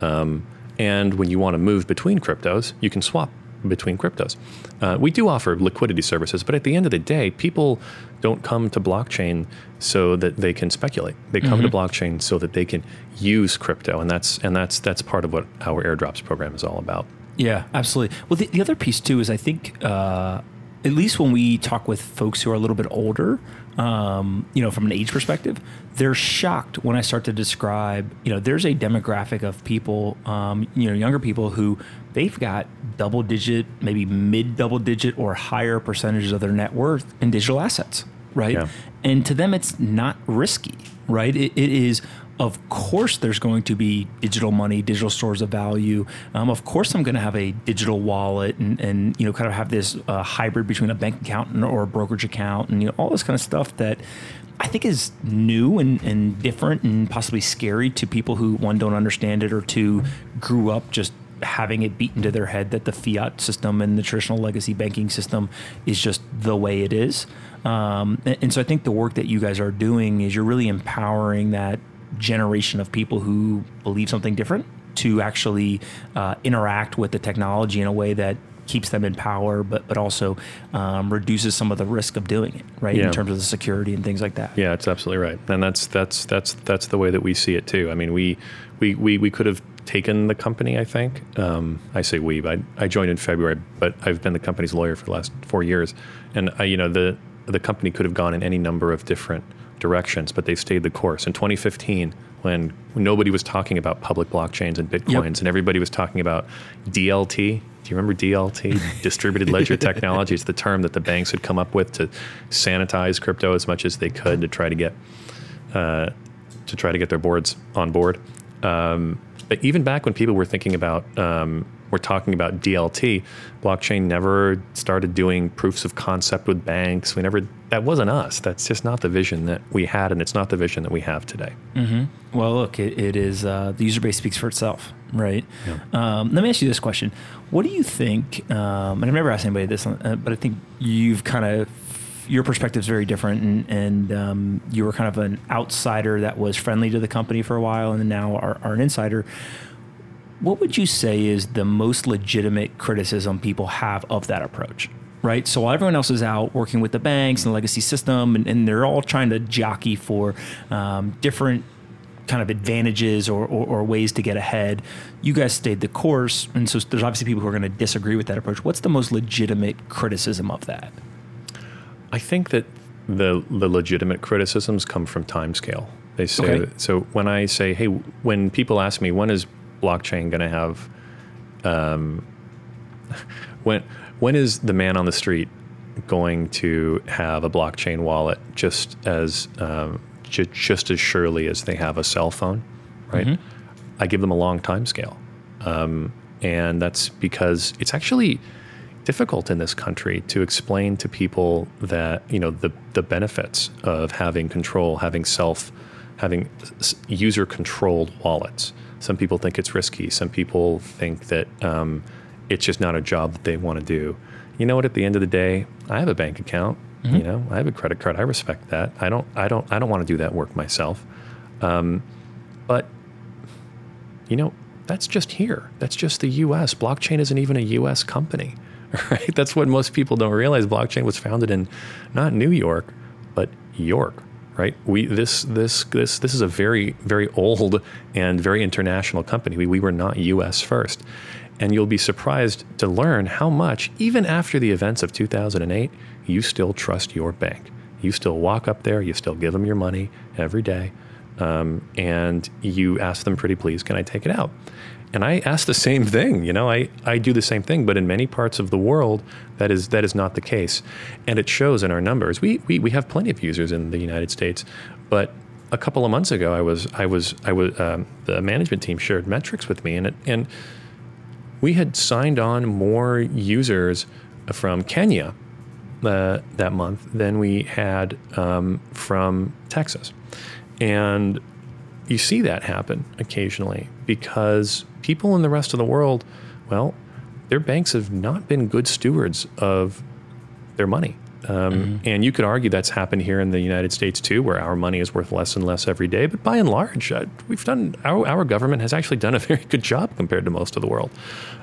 Speaker 3: Um, and when you want to move between cryptos, you can swap between cryptos. Uh, we do offer liquidity services, but at the end of the day, people don't come to blockchain so that they can speculate. They come mm-hmm. to blockchain so that they can use crypto, and that's and that's that's part of what our airdrops program is all about.
Speaker 1: Yeah, absolutely. Well, the, the other piece too is I think uh, at least when we talk with folks who are a little bit older, um, you know, from an age perspective, they're shocked when I start to describe, you know, there's a demographic of people, um, you know, younger people who they've got double digit, maybe mid double digit or higher percentages of their net worth in digital assets, right? Yeah. And to them, it's not risky, right? it, it is of course there's going to be digital money digital stores of value um, of course i'm going to have a digital wallet and, and you know kind of have this uh, hybrid between a bank account or a brokerage account and you know all this kind of stuff that I think is new and, and different and possibly scary to people who one don't understand it or two grew up just having it beaten to their head that the fiat system and the traditional legacy banking system is just the way it is. Um, and, and so I think the work that you guys are doing is you're really empowering that generation of people who believe something different to actually uh, interact with the technology in a way that keeps them in power, but but also um, reduces some of the risk of doing it, right? Yeah. In terms of the security and things like that.
Speaker 3: Yeah, it's absolutely right, and that's that's that's that's the way that we see it too. I mean, we we we, we could have taken the company. I think um, I say we. I, I joined in February, but I've been the company's lawyer for the last four years, and I, you know the the company could have gone in any number of different directions, but they stayed the course. In 2015, when nobody was talking about public blockchains and bitcoins, yep. and everybody was talking about DLT. Do you remember DLT, distributed ledger technology? It's the term that the banks had come up with to sanitize crypto as much as they could to try to get uh, to try to get their boards on board. Um, but even back when people were thinking about um, we're talking about DLT, blockchain never started doing proofs of concept with banks. We never, that wasn't us. That's just not the vision that we had, and it's not the vision that we have today.
Speaker 1: Mm-hmm. Well, look, it, it is, uh, the user base speaks for itself, right? Yeah. Um, let me ask you this question. What do you think, um, and I've never asked anybody this, uh, but I think you've kind of, your perspective is very different, and, and um, you were kind of an outsider that was friendly to the company for a while, and now are, are an insider what would you say is the most legitimate criticism people have of that approach? Right. So while everyone else is out working with the banks and the legacy system, and, and they're all trying to jockey for um, different kind of advantages or, or, or, ways to get ahead, you guys stayed the course. And so there's obviously people who are going to disagree with that approach. What's the most legitimate criticism of that?
Speaker 3: I think that the the legitimate criticisms come from timescale. They say okay. so when I say, hey, when people ask me when is blockchain going to have? Um, when when is the man on the street going to have a blockchain wallet just as um, j- just as surely as they have a cell phone? right? I give them a long time scale. Um, and that's because it's actually difficult in this country to explain to people that, you know, the, the benefits of having control, having self, having user controlled wallets. Some people think it's risky. Some people think that um, it's just not a job that they want to do. You know what? At the end of the day, I have a bank account. You know, I have a credit card. I respect that. I don't. I don't. I don't want to do that work myself. Um, but you know, that's just here. That's just the U.S. Blockchain isn't even a U.S. company, right? That's what most people don't realize. Blockchain was founded in not New York, but York, right? We this this this this is a very very old and very international company. We we were not U.S. first, and you'll be surprised to learn how much, even after the events of 2008, you still trust your bank. You still walk up there. You still give them your money every day um, and you ask them pretty please can i take it out and i ask the same thing you know I, I do the same thing but in many parts of the world that is that is not the case. And it shows in our numbers. We, we, we have plenty of users in the united states but a couple of months ago i was i was i was um, the management team shared metrics with me and it, and we had signed on more users from kenya uh, that month than we had um, from texas. And you see that happen occasionally because people in the rest of the world, well, their banks have not been good stewards of their money. Um, And you could argue that's happened here in the United States too, where our money is worth less and less every day. But by and large, uh, we've done our, our government has actually done a very good job compared to most of the world.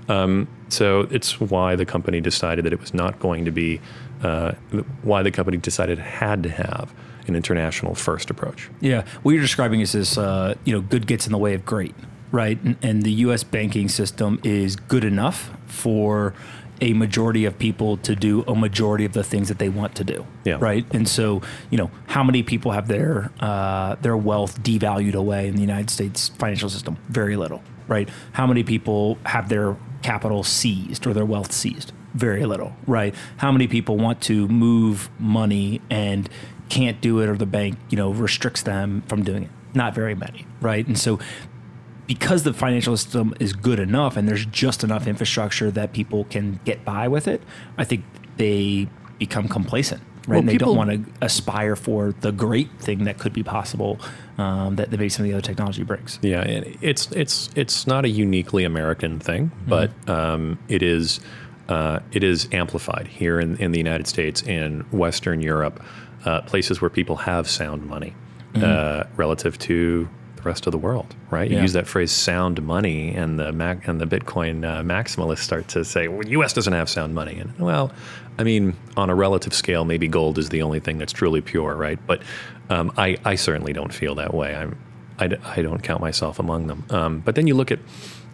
Speaker 3: Um, so it's why the company decided that it was not going to be, uh, why the company decided it had to have an international first approach.
Speaker 1: Yeah, what you're describing is this, uh, you know, good gets in the way of great, right? And, and the U.S. banking system is good enough for a majority of people to do a majority of the things that they want to do,
Speaker 3: Yeah.
Speaker 1: right? And so, you know, how many people have their uh, their wealth devalued away in the United States financial system? Very little, right? How many people have their capital seized or their wealth seized? Very little, right? How many people want to move money and can't do it or the bank, you know, restricts them from doing it? Not very many, right? And so because the financial system is good enough and there's just enough infrastructure that people can get by with it, I think they become complacent, right?
Speaker 3: Well,
Speaker 1: and they
Speaker 3: people-
Speaker 1: don't want to aspire for the great thing that could be possible um, that, that maybe some of the other technology brings.
Speaker 3: Yeah, and it's it's it's not a uniquely American thing, but um, it is uh, it is amplified here in, in the United States and Western Europe, uh, places where people have sound money uh, relative to the rest of the world. Right? You
Speaker 1: Yeah.
Speaker 3: use that phrase "sound money," and the Mac and the Bitcoin uh, maximalists start to say, "Well, the U.S. doesn't have sound money." And well, I mean, on a relative scale, maybe gold is the only thing that's truly pure, right? But um, I I certainly don't feel that way. I'm I, d- I don't count myself among them. Um, but then you look at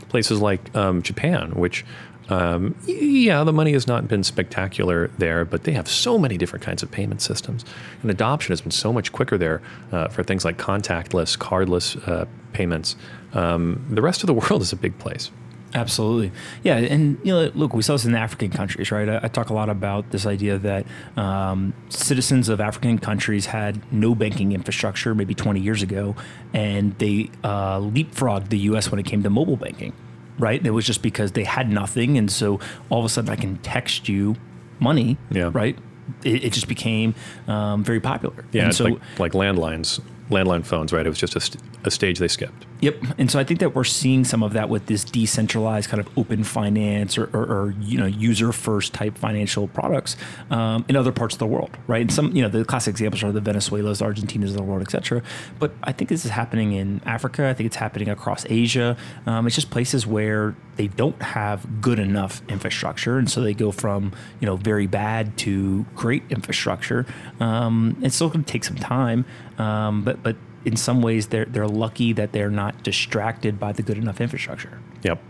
Speaker 3: places like um, Japan, which, um, yeah, the money has not been spectacular there, but they have so many different kinds of payment systems. And adoption has been so much quicker there uh, for things like contactless, cardless uh, payments. Um, the rest of the world is a big place.
Speaker 1: Absolutely, yeah, and you know, look, we saw this in African countries, right? I, I talk a lot about this idea that um, citizens of African countries had no banking infrastructure maybe 20 years ago, and they uh, leapfrogged the U.S. when it came to mobile banking, right? It was just because they had nothing, and so all of a sudden I can text you money,
Speaker 3: Yeah.
Speaker 1: right? It, it just became um, very popular.
Speaker 3: Yeah,
Speaker 1: and so
Speaker 3: like, like landlines, landline phones, right? It was just a, st- a stage they skipped.
Speaker 1: Yep. And so I think that we're seeing some of that with this decentralized kind of open finance or, or, or you know user first type financial products um, in other parts of the world, right? And some you know the classic examples are the Venezuelas, Argentinas of the world, et cetera. But I think this is happening in Africa. I think it's happening across Asia. Um, it's just places where they don't have good enough infrastructure, and so they go from you know very bad to great infrastructure. Um, it's still going to take some time, um, but but in some ways they're they're lucky that they're not distracted by the good enough infrastructure.
Speaker 3: Yep.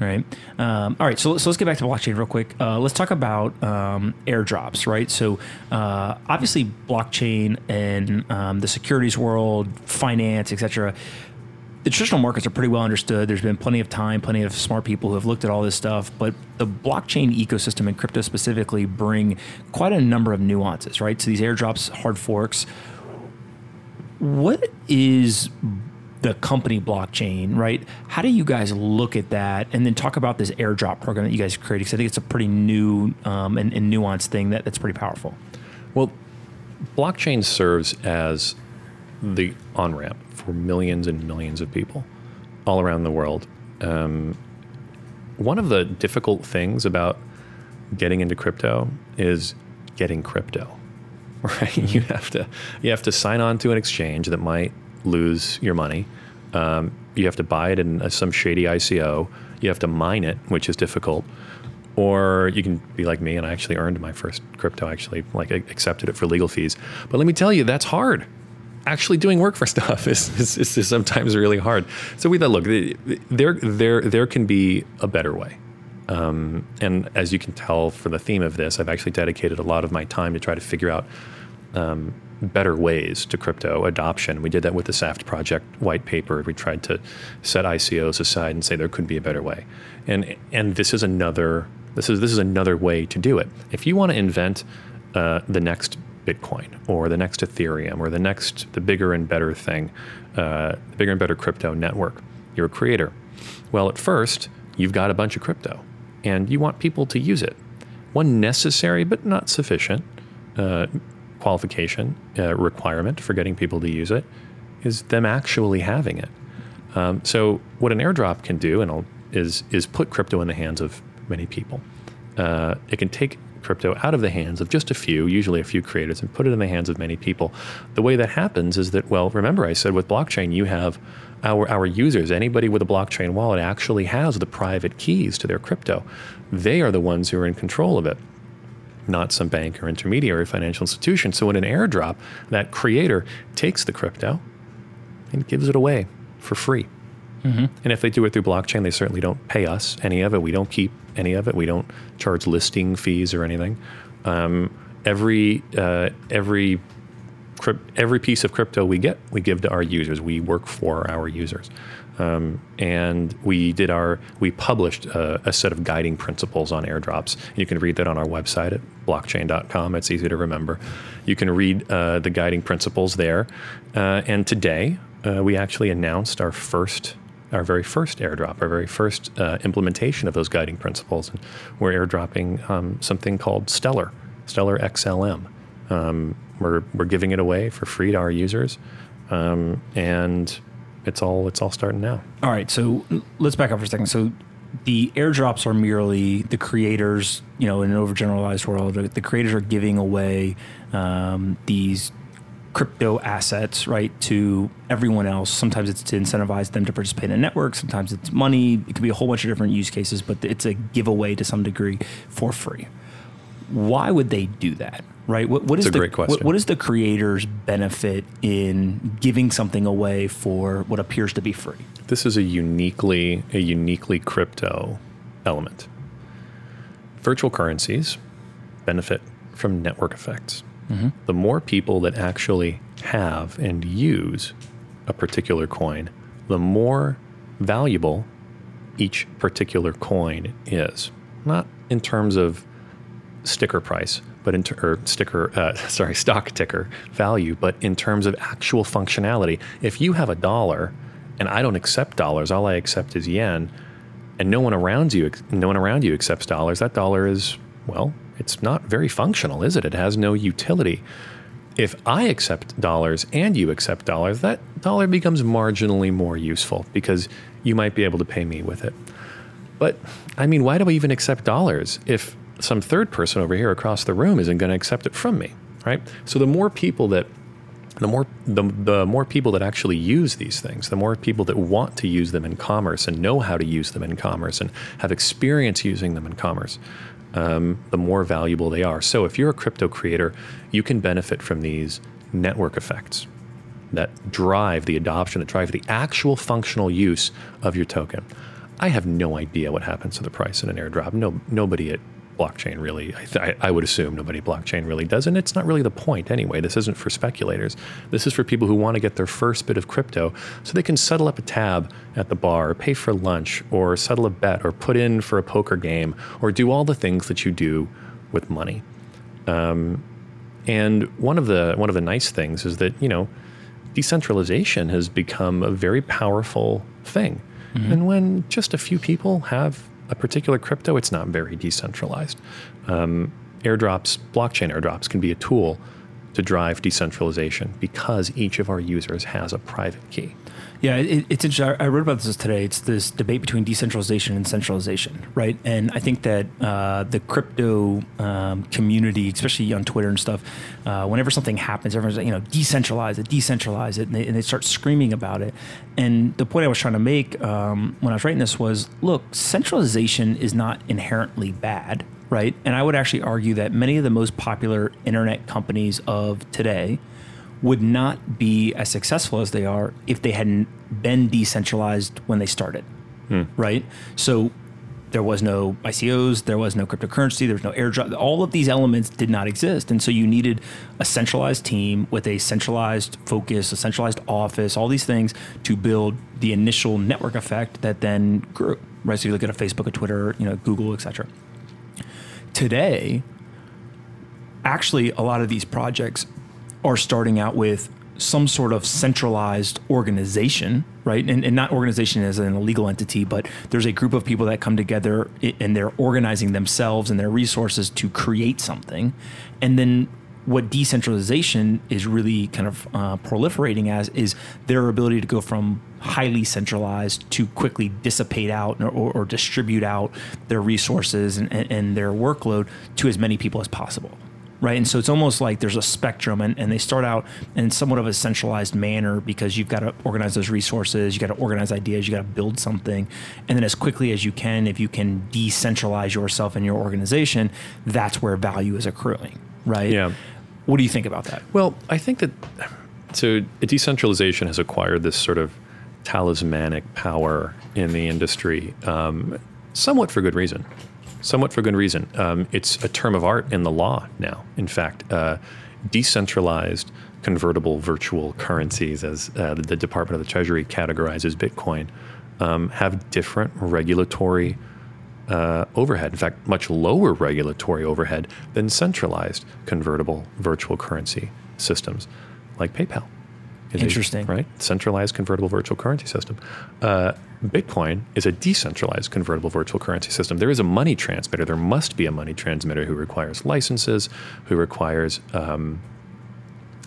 Speaker 1: Right. Um, all right. So, so let's get back to blockchain real quick. Uh, let's talk about um, airdrops. Right. So uh, obviously blockchain and um, the securities world, finance, etc. The traditional markets are pretty well understood. There's been plenty of time, plenty of smart people who have looked at all this stuff. But the blockchain ecosystem and crypto specifically bring quite a number of nuances. Right. So these airdrops, hard forks, what is the company blockchain, right? How do you guys look at that, and then talk about this airdrop program that you guys created? Because I think it's a pretty new um, and, and nuanced thing that, that's pretty powerful.
Speaker 3: Well, blockchain serves as the on ramp for millions and millions of people all around the world. Um, one of the difficult things about getting into crypto is getting crypto. Right? You have to you have to sign on to an exchange that might lose your money. Um, you have to buy it in some shady ICO. You have to mine it, which is difficult. Or you can be like me, and I actually earned my first crypto. Actually, like I accepted it for legal fees. But let me tell you, that's hard actually doing work for stuff is, is, is, sometimes really hard. So we thought, look, there, there, there can be a better way. Um, and as you can tell from the theme of this, I've actually dedicated a lot of my time to try to figure out um, better ways to crypto adoption. We did that with the SAFT project white paper. We tried to set ICOs aside and say there could be a better way. And and this is another this is this is another way to do it. If you want to invent uh, the next Bitcoin or the next Ethereum or the next the bigger and better thing, uh, the bigger and better crypto network, you're a creator. Well, at first you've got a bunch of crypto, and you want people to use it. One necessary but not sufficient uh, qualification uh, requirement for getting people to use it is them actually having it. Um, so what an airdrop can do, and is is put crypto in the hands of many people. Uh, it can take crypto out of the hands of just a few, usually a few creators, and put it in the hands of many people. The way that happens is that, well, remember I said with blockchain, you have our, our users, anybody with a blockchain wallet actually has the private keys to their crypto. They are the ones who are in control of it not some bank or intermediary financial institution. So in an airdrop, that creator takes the crypto and gives it away for free. Mm-hmm. And if they do it through blockchain, they certainly don't pay us any of it. We don't keep any of it. We don't charge listing fees or anything. Um, every uh, every every piece of crypto we get, we give to our users. We work for our users. Um, and we did our we published a, a, set of guiding principles on airdrops. You can read that on our website at blockchain.com. It's easy to remember. You can read uh, the guiding principles there. Uh, and today uh, we actually announced our first. Our very first airdrop, our very first uh, implementation of those guiding principles. And we're airdropping um, something called Stellar, Stellar XLM. Um, we're, we're giving it away for free to our users. Um, and it's all it's all starting now.
Speaker 1: All right, so let's back up for a second. So the airdrops are merely the creators, you know, in an overgeneralized world, the, creators are giving away um, these crypto assets, right, to everyone else. Sometimes it's to incentivize them to participate in a network. Sometimes it's money. It could be a whole bunch of different use cases, but it's a giveaway to some degree for free. Why would they do that? Right? What, what is the what, what is the creator's benefit in giving something away for what appears to be free?
Speaker 3: This is a uniquely a uniquely crypto element. Virtual currencies benefit from network effects. Mm-hmm. The more people that actually have and use a particular coin, the more valuable each particular coin is. Not in terms of sticker price, but in ter- or sticker, uh, sorry, stock ticker value, but in terms of actual functionality. If you have a dollar, and I don't accept dollars, all I accept is yen, and no one around you, no one around you accepts dollars. That dollar is well, it's not very functional, is it? It has no utility. If I accept dollars and you accept dollars, that dollar becomes marginally more useful because you might be able to pay me with it. But I mean, why do I even accept dollars if some third person over here across the room isn't going to accept it from me, right? So the more people that the more the, the more people that actually use these things, the more people that want to use them in commerce and know how to use them in commerce and have experience using them in commerce, um, the more valuable they are. So if you're a crypto creator, you can benefit from these network effects that drive the adoption, that drive the actual functional use of your token. I have no idea what happens to the price in an airdrop. No, nobody at blockchain really, I, th- I, would assume nobody blockchain really does. And it's not really the point anyway. This isn't for speculators. This is for people who want to get their first bit of crypto so they can settle up a tab at the bar, or pay for lunch, or settle a bet, or put in for a poker game, or do all the things that you do with money. Um, and one of the one of the nice things is that you know decentralization has become a very powerful thing. And when just a few people have a particular crypto, it's not very decentralized. Um, airdrops, blockchain airdrops, can be a tool to drive decentralization because each of our users has a private key.
Speaker 1: Yeah, it, it's interesting. I wrote about this today. It's this debate between decentralization and centralization, right? And I think that uh, the crypto um, community, especially on Twitter and stuff, uh, whenever something happens, everyone's like, you know, decentralize it, decentralize it, and they, and they start screaming about it. And the point I was trying to make um, when I was writing this was, look, centralization is not inherently bad, right? And I would actually argue that many of the most popular internet companies of today would not be as successful as they are if they hadn't been decentralized when they started, hmm. right? So there was no ICOs, there was no cryptocurrency, there was no airdrop. All of these elements did not exist, and so you needed a centralized team with a centralized focus, a centralized office, all these things to build the initial network effect that then grew. Right. So you look at a Facebook, a Twitter, you know, Google, etc. Today, actually, a lot of these projects are starting out with some sort of centralized organization, right? And, and not organization as an illegal entity, but there's a group of people that come together and they're organizing themselves and their resources to create something. And then what decentralization is really kind of uh, proliferating as is their ability to go from highly centralized to quickly dissipate out or, or, or distribute out their resources and, and, and their workload to as many people as possible right? And so it's almost like there's a spectrum, and, and they start out in somewhat of a centralized manner because you've got to organize those resources, you got to organize ideas, you got to build something, and then as quickly as you can, if you can decentralize yourself and your organization, that's where value is accruing, right?
Speaker 3: Yeah.
Speaker 1: What do you think about that?
Speaker 3: Well, I think that so decentralization has acquired this sort of talismanic power in the industry, um, somewhat for good reason. Somewhat for good reason. Um, it's a term of art in the law now. In fact, uh, decentralized convertible virtual currencies, as uh, the Department of the Treasury categorizes Bitcoin, um, have different regulatory uh, overhead. In fact, much lower regulatory overhead than centralized convertible virtual currency systems like PayPal. Is a-
Speaker 1: Interesting.
Speaker 3: right? Centralized convertible virtual currency system. Uh, Bitcoin is a decentralized convertible virtual currency system. There is a money transmitter. There must be a money transmitter who requires licenses, who requires um,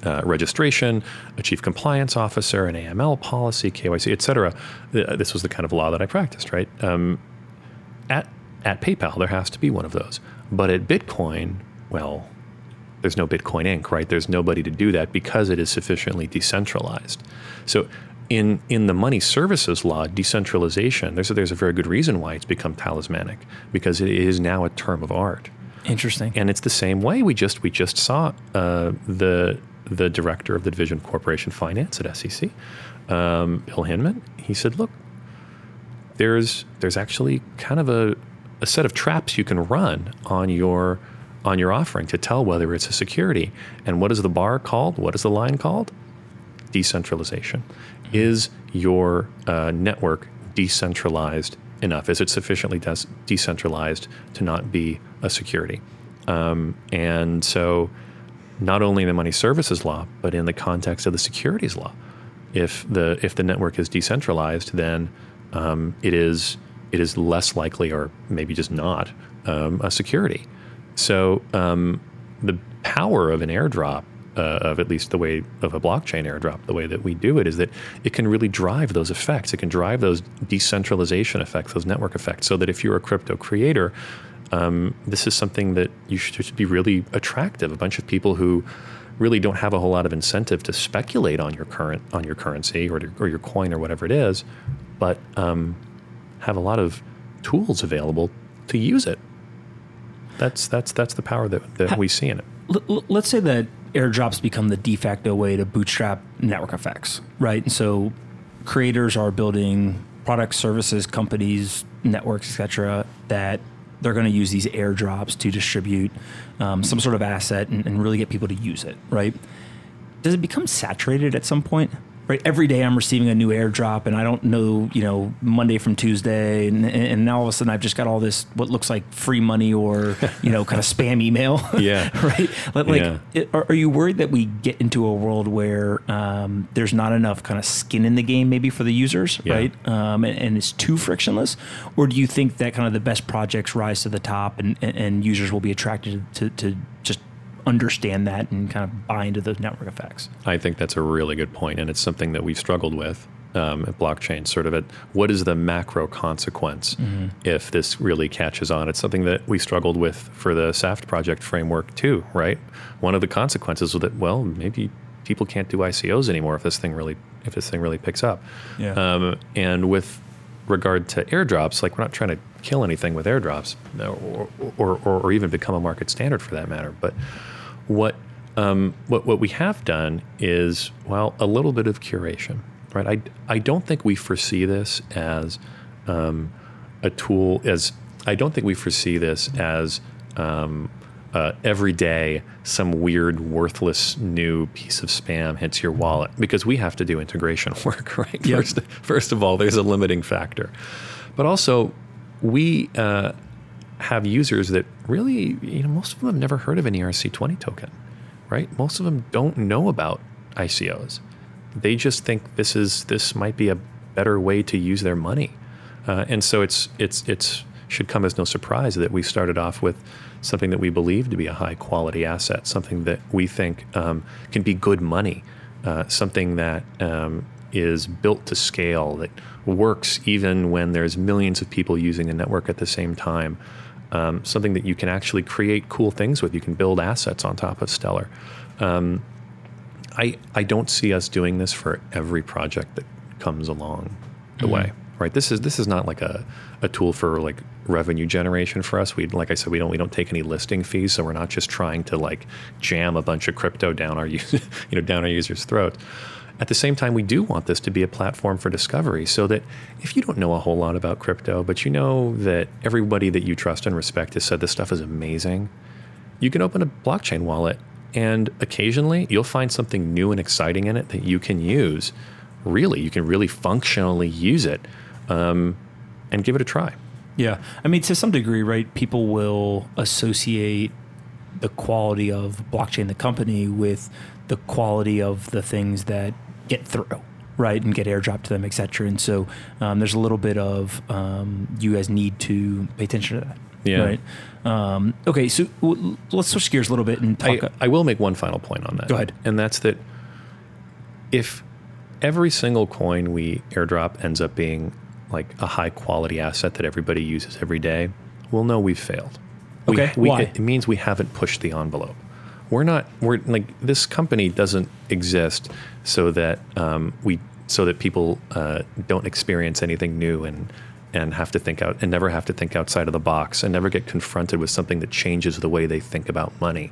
Speaker 3: uh, registration, a chief compliance officer, an AML policy, KYC, et cetera. Uh, This was the kind of law that I practiced, right? Um, at at PayPal, there has to be one of those. But at Bitcoin, well, there's no Bitcoin Inc., right? There's nobody to do that because it is sufficiently decentralized. So in in the money services law, decentralization, there's a, there's a very good reason why it's become talismanic because it is now a term of art.
Speaker 1: Interesting.
Speaker 3: And it's the same way. We just we just saw uh, the the director of the Division of Corporation Finance at SEC, um, Bill Hinman. He said, "Look, there's there's actually kind of a, a set of traps you can run on your on your offering to tell whether it's a security. And what is the bar called? What is the line called? Decentralization. Is your uh, network decentralized enough? Is it sufficiently des- decentralized to not be a security? Um, and so, not only in the money services law, but in the context of the securities law, if the if the network is decentralized, then um, it is it is less likely, or maybe just not, um, a security. So um, the power of an airdrop, uh, of at least the way of a blockchain airdrop, the way that we do it, is that it can really drive those effects. It can drive those decentralization effects, those network effects, so that if you're a crypto creator, um, this is something that you should be really attractive. A bunch of people who really don't have a whole lot of incentive to speculate on your current on your currency or, or your coin or whatever it is, but um, have a lot of tools available to use it. That's that's that's the power that, that we see in it.
Speaker 1: L- l- let's say that airdrops become the de facto way to bootstrap network effects, right? And so creators are building products, services, companies, networks, etc., that they're going to use these airdrops to distribute um, some sort of asset and, and really get people to use it, right? Does it become saturated at some point? Right every day i'm receiving a new airdrop and i don't know you know monday from tuesday and, and now all of a sudden i've just got all this what looks like free money or you know kind of spam email
Speaker 3: Yeah.
Speaker 1: right like,
Speaker 3: Yeah.
Speaker 1: it- are, are you worried that we get into a world where um, there's not enough kind of skin in the game maybe for the users
Speaker 3: Yeah.
Speaker 1: right um, and, and it's too frictionless or do you think that kind of the best projects rise to the top and, and, and users will be attracted to, to just understand that and kind of buy into those network effects
Speaker 3: I think that's a really good point, and it's something that we've struggled with um, at blockchain. Sort of at what is the macro consequence if this really catches on? It's something that we struggled with for the SAFT project framework too, right? One of the consequences was that well, maybe people can't do ICOs anymore if this thing really if this thing really picks up.
Speaker 1: Yeah.
Speaker 3: Um, and with regard to airdrops, like we're not trying to kill anything with airdrops, or or, or, or even become a market standard for that matter, but what um, what what we have done is well a little bit of curation, right? I I don't think we foresee this as um, a tool as I don't think we foresee this as um, uh, every day some weird worthless new piece of spam hits your wallet because we have to do integration work, right?
Speaker 1: Yep.
Speaker 3: First, first of all, there's a limiting factor, but also we. Uh, have users that really, you know, most of them have never heard of an ERC20 token, right? Most of them don't know about ICOs. They just think this is this might be a better way to use their money, uh, and so it's it's it's should come as no surprise that we started off with something that we believe to be a high quality asset, something that we think um, can be good money, uh, something that um, is built to scale, that works even when there's millions of people using the network at the same time. Um, something that you can actually create cool things with. You can build assets on top of Stellar. Um, I I don't see us doing this for every project that comes along the way. Right. This is this is not like a, a tool for like revenue generation for us. We like I said, we don't we don't take any listing fees, so we're not just trying to like jam a bunch of crypto down our you know down our users' throats. At the same time, we do want this to be a platform for discovery so that if you don't know a whole lot about crypto, but you know that everybody that you trust and respect has said this stuff is amazing, you can open a blockchain wallet and occasionally you'll find something new and exciting in it that you can use. Really, you can really functionally use it um, and give it a try.
Speaker 1: Yeah. I mean, to some degree, right, people will associate the quality of blockchain, the company, with the quality of the things that get through, right, and get airdropped to them, et cetera. And so um, there's a little bit of um, you guys need to pay attention to that.
Speaker 3: Yeah.
Speaker 1: Right. Um, okay. So w- let's switch gears a little bit and talk.
Speaker 3: I, I will make one final point on that.
Speaker 1: Go ahead.
Speaker 3: And that's that if every single coin we airdrop ends up being like a high quality asset that everybody uses every day, we'll know we've failed.
Speaker 1: Okay,
Speaker 3: we-
Speaker 1: why?
Speaker 3: It means we haven't pushed the envelope. We're not. We're like this company doesn't exist so that um, we so that people uh, don't experience anything new and and have to think out and never have to think outside of the box and never get confronted with something that changes the way they think about money.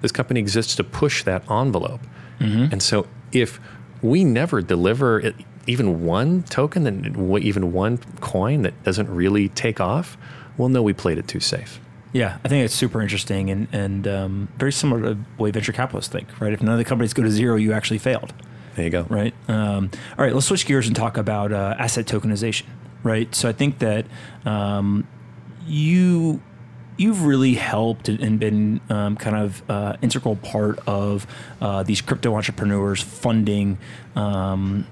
Speaker 3: This company exists to push that envelope. And so if we never deliver it, even one token, then even one coin that doesn't really take off, we'll know we played it too safe.
Speaker 1: Yeah, I think it's super interesting and and um, very similar to the way venture capitalists think, right? If none of the companies go to zero, you actually failed,
Speaker 3: There you go.
Speaker 1: right? Um, all right, let's switch gears and talk about uh, asset tokenization, right? So I think that um, you you've really helped and- been um, kind of uh, integral part of uh, these crypto entrepreneurs funding. Um,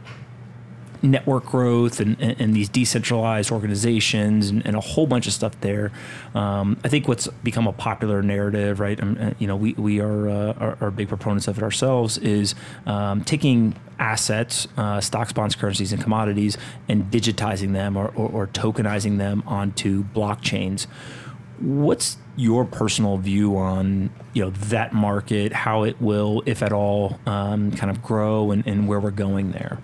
Speaker 1: network growth and, and, and these decentralized organizations and, and a whole bunch of stuff there. Um, I think what's become a popular narrative, right? Um, uh, you know, we, we are, uh, are, are big proponents of it ourselves, is um, taking assets, uh, stocks, bonds, currencies, and commodities, and digitizing them or, or, or tokenizing them onto blockchains. What's your personal view on you know that market, how it will, if at all, um, kind of grow, and, and where we're going there?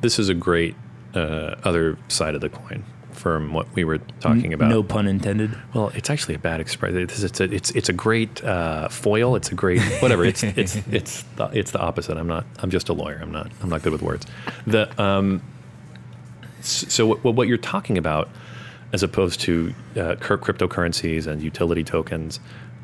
Speaker 3: This is a great uh, other side of the coin from what we were talking about.
Speaker 1: No pun intended.
Speaker 3: Well, it's actually a bad expression. It's it's a, it's, it's a great uh, foil. It's a great whatever. It's it's it's the, it's the opposite. I'm not. I'm just a lawyer. I'm not. I'm not good with words. The um. So what, what you're talking about, as opposed to uh, cur- cryptocurrencies and utility tokens,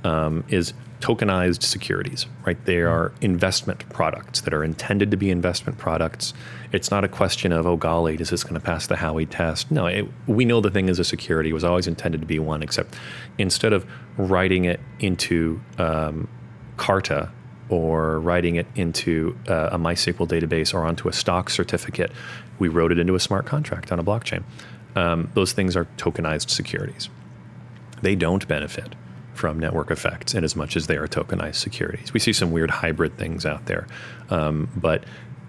Speaker 3: um, is tokenized securities, right? They are investment products that are intended to be investment products. It's not a question of, oh, golly, is this going to pass the Howey test? No, it, we know the thing is a security. It was always intended to be one, except instead of writing it into um, Carta or writing it into uh, a MySQL database or onto a stock certificate, we wrote it into a smart contract on a blockchain. Um, those things are tokenized securities. They don't benefit from network effects in as much as they are tokenized securities. We see some weird hybrid things out there, um, but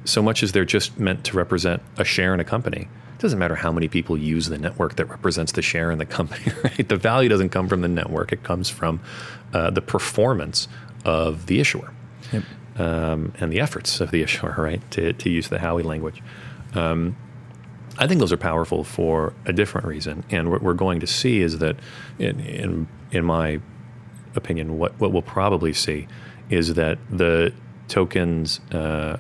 Speaker 3: so much as they're just meant to represent a share in a company, it doesn't matter how many people use the network that represents the share in the company. Right? The value doesn't come from the network; it comes from uh, the performance of the issuer yep. um, and the efforts of the issuer. Right? To, to use the Howey language. Um, I think those are powerful for a different reason, and what we're going to see is that, in in, in my opinion, what, what we'll probably see is that the tokens uh,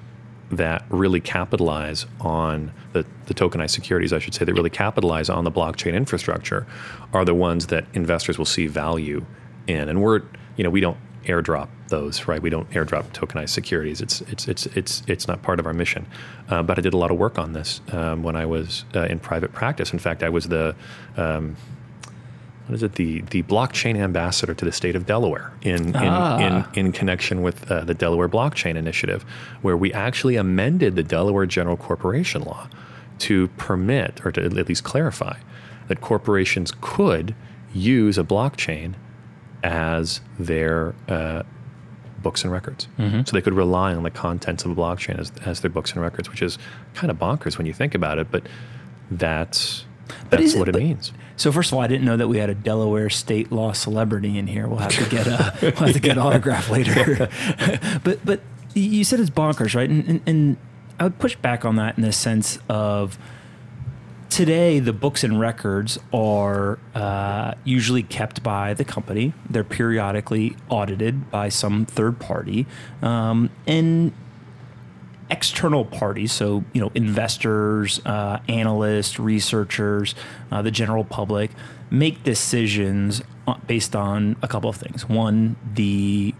Speaker 3: that really capitalize on the, the tokenized securities, I should say, that really capitalize on the blockchain infrastructure are the ones that investors will see value in. And we're, you know, we don't airdrop those, right? We don't airdrop tokenized securities. It's it's it's it's it's not part of our mission. Uh, but I did a lot of work on this um, when I was uh, in private practice. In fact, I was the um, what is it the the blockchain ambassador to the state of Delaware in in ah. in, in, connection with uh, the Delaware Blockchain Initiative, where we actually amended the Delaware General Corporation Law to permit or to at least clarify that corporations could use a blockchain as their uh, books and records. Mm-hmm. So they could rely on the contents of a blockchain as, as their books and records, which is kind of bonkers when you think about it, but that's that's what it, it means.
Speaker 1: So first of all, I didn't know that we had a Delaware state law celebrity in here. We'll have to get a we'll have to get an autograph later. but but you said it's bonkers, right? And, and, and I would push back on that in the sense of today the books and records are uh, usually kept by the company. They're periodically audited by some third party, um, and external parties, so you know investors, uh, analysts, researchers, uh, the general public, make decisions based on a couple of things. One, the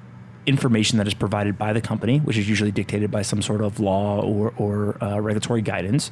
Speaker 1: information that is provided by the company, which is usually dictated by some sort of law or, or uh, regulatory guidance.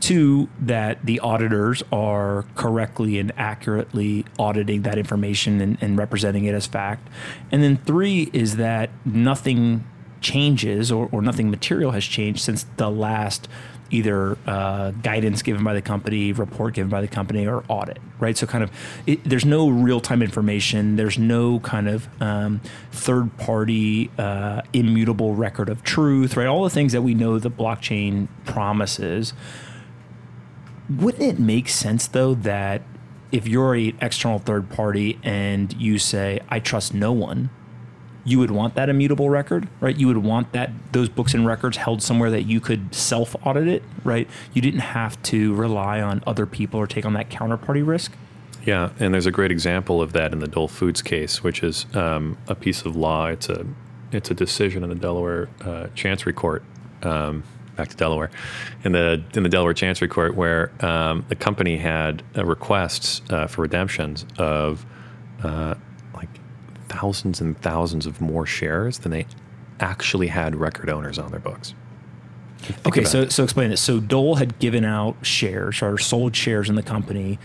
Speaker 1: Two, that the auditors are correctly and accurately auditing that information and, and representing it as fact. And then three is that nothing changes or, or nothing material has changed since the last either uh, guidance given by the company, report given by the company, or audit, right? So, kind of, it, there's no real time information. There's no kind of um, third party uh, immutable record of truth, right? All the things that we know the blockchain promises. Wouldn't it make sense, though, that if you're an external third party and you say, I trust no one, you would want that immutable record, right? You would want that those books and records held somewhere that you could self audit it, right? You didn't have to rely on other people or take on that counterparty risk.
Speaker 3: Yeah, and there's a great example of that in the Dole Foods case, which is um, a piece of law. It's a it's a decision in the Delaware uh, Chancery Court. Um, back to Delaware, in the in the Delaware Chancery Court, where um, the company had uh, requests uh, for redemptions of uh, thousands and thousands of more shares than they actually had record owners on their books.
Speaker 1: Okay, so so explain this. So Dole had given out shares or sold shares in the company,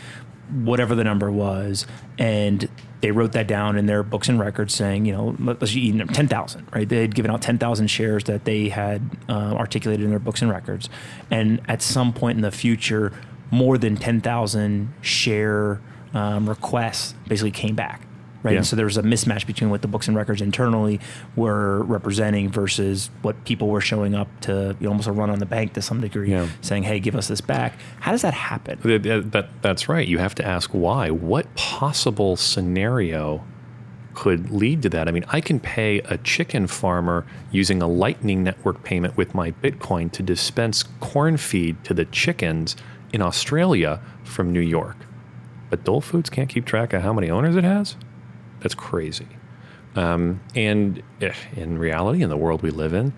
Speaker 1: whatever the number was, and they wrote that down in their books and records, saying, you know, let's ten thousand, right? They had given out ten thousand shares that they had uh, articulated in their books and records, and at some point in the future, more than ten thousand share um, requests basically came back right? Yeah. And so there was a mismatch between what the books and records internally were representing versus what people were showing up to you know, almost a run on the bank to some degree, yeah. saying, "Hey, give us this back." How does that happen?
Speaker 3: That, that, that's right. You have to ask why. What possible scenario could lead to that? I mean, I can pay a chicken farmer using a Lightning Network payment with my Bitcoin to dispense corn feed to the chickens in Australia from New York. But Dole Foods can't keep track of how many owners it has? That's crazy. Um, and eh, in reality, in the world we live in,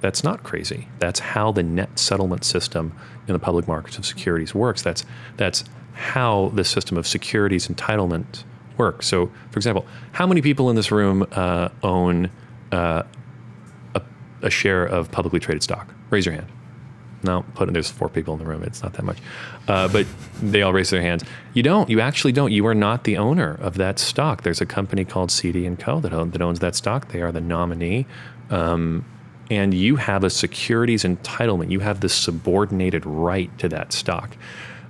Speaker 3: that's not crazy. That's how the net settlement system in the public markets of securities works. That's that's how the system of securities entitlement work. So, for example, how many people in this room uh, own uh, a, a share of publicly traded stock? Raise your hand. No, put there's four people in the room. It's not that much, uh, but they all raise their hands. You don't. You actually don't. You are not the owner of that stock. There's a company called CD and Co. that, own, that owns that stock. They are the nominee, um, and you have a securities entitlement. You have the subordinated right to that stock,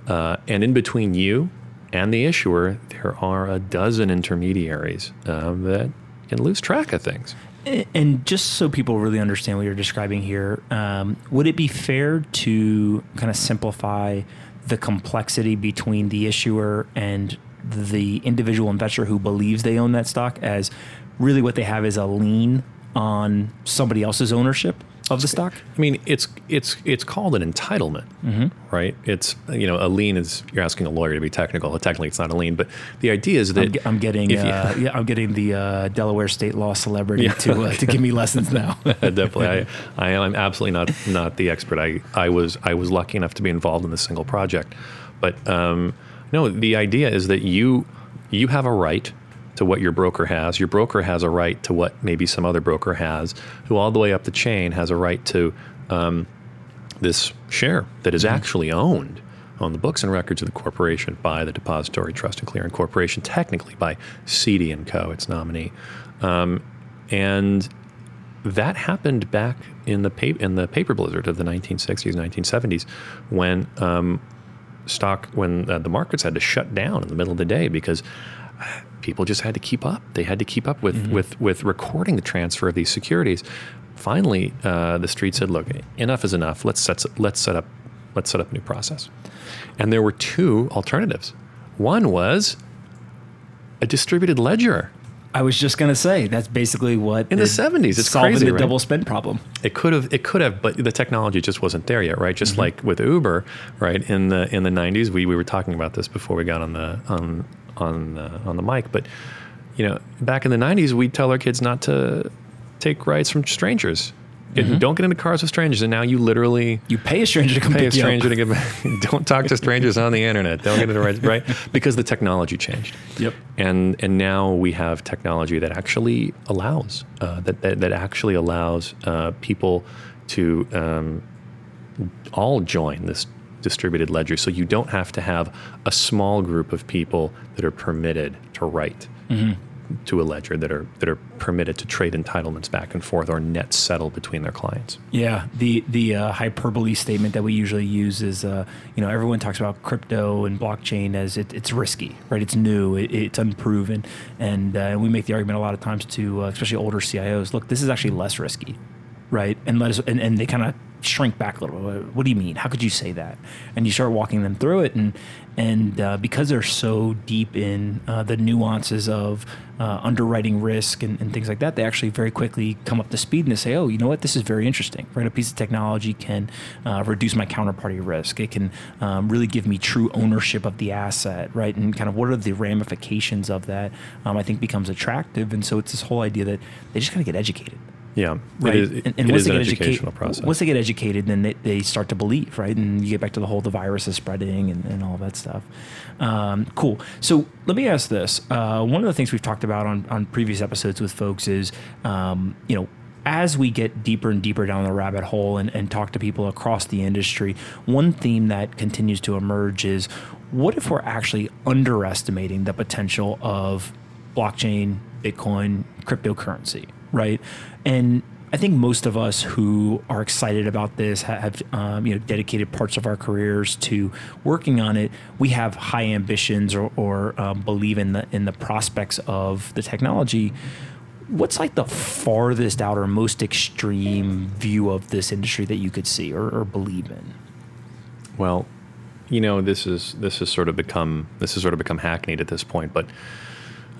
Speaker 3: uh, and in between you and the issuer, there are a dozen intermediaries um, that can lose track of things.
Speaker 1: And just so people really understand what you're describing here, um, would it be fair to kind of simplify the complexity between the issuer and the individual investor who believes they own that stock as really what they have is a lien on somebody else's ownership? Of the stock?
Speaker 3: I mean, it's it's it's called an entitlement, mm-hmm. right? It's you know a lien is you're asking a lawyer to be technical. Technically, it's not a lien, but the idea is that
Speaker 1: I'm, I'm getting uh, you, yeah, I'm getting the uh, Delaware state law celebrity yeah. to uh, to give me lessons now.
Speaker 3: Definitely, I, I am absolutely not not the expert. I I was I was lucky enough to be involved in this single project, but um, no, the idea is that you you have a right to what your broker has. Your broker has a right to what maybe some other broker has, who all the way up the chain has a right to um, this share that is mm-hmm. actually owned on the books and records of the corporation by the Depository Trust and Clearing Corporation, technically by CD and Co. Its nominee, um, and that happened back in the pa- in the paper blizzard of the 1960s, 1970s, when um, stock when uh, the markets had to shut down in the middle of the day because people just had to keep up. They had to keep up with mm-hmm. with with recording the transfer of these securities. Finally, uh, the street said, "Look, enough is enough. Let's set let's set up let's set up a new process." And there were two alternatives. One was a distributed ledger.
Speaker 1: I was just going to say that's basically what
Speaker 3: in the seventies it's
Speaker 1: solving
Speaker 3: crazy,
Speaker 1: the
Speaker 3: right?
Speaker 1: double spend problem.
Speaker 3: It could have, it could have, but the technology just wasn't there yet, right? Just mm-hmm. like with Uber, right? In the in the nineties, we we were talking about this before we got on the on on the, on the mic, but you know, back in the '90s, we'd tell our kids not to take rides from strangers. Mm-hmm. Don't get into cars with strangers, and now you literally
Speaker 1: you pay a stranger to come
Speaker 3: pay
Speaker 1: a
Speaker 3: stranger to get. don't talk to strangers on the internet. Don't get into rides, right? Because the technology changed.
Speaker 1: Yep.
Speaker 3: And and now we have technology that actually allows uh, that, that, that actually allows uh, people to um, all join this distributed ledger. So you don't have to have a small group of people that are permitted to write mm-hmm. to a ledger that are that are permitted to trade entitlements back and forth or net settle between their clients.
Speaker 1: Yeah, the the uh, hyperbole statement that we usually use is, uh, you know, everyone talks about crypto and blockchain as it, it's risky, right? It's new, it, it's unproven, and uh, we make the argument a lot of times to, uh, especially older CIOs, look, this is actually less risky right? And let us and, and they kind of shrink back a little bit. What do you mean? How could you say that? And you start walking them through it, and and uh, because they're so deep in uh, the nuances of uh, underwriting risk and, and, things like that, they actually very quickly come up to speed and they say, "Oh, you know what? This is very interesting. Right? A piece of technology can uh, reduce my counterparty risk. It can um, really give me true ownership of the asset, right? And kind of what are the ramifications of that? Um, I think becomes attractive, and so it's this whole idea that they just got to get educated
Speaker 3: yeah,
Speaker 1: right.
Speaker 3: It is, and, and
Speaker 1: once
Speaker 3: they
Speaker 1: get
Speaker 3: educational process.
Speaker 1: Once they get educated, then they, they start to believe, right? And you get back to the whole the virus is spreading and, and all that stuff. Um, cool. So let me ask this. Uh, one of the things we've talked about on, on previous episodes with folks is, um, you know, as we get deeper and deeper down the rabbit hole and, and talk to people across the industry, one theme that continues to emerge is what if we're actually underestimating the potential of blockchain, Bitcoin, cryptocurrency, right? And I think most of us who are excited about this have um, you know dedicated parts of our careers to working on it. We have high ambitions or, or um, believe in the in the prospects of the technology. What's like the farthest out or most extreme view of this industry that you could see or, or believe in?
Speaker 3: Well, you know this is this has sort of become this has sort of become hackneyed at this point, but.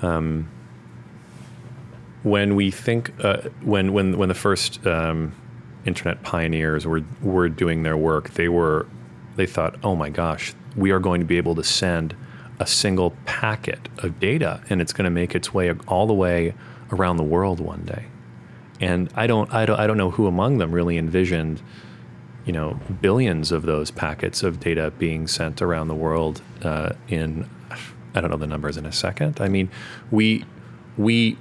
Speaker 3: Um, when we think uh, when when when the first um, internet pioneers were were doing their work, they were they thought, oh my gosh, we are going to be able to send a single packet of data, and it's going to make its way all the way around the world one day. And I don't I don't I don't know who among them really envisioned you know billions of those packets of data being sent around the world uh, in I don't know the numbers in a second. I mean, we we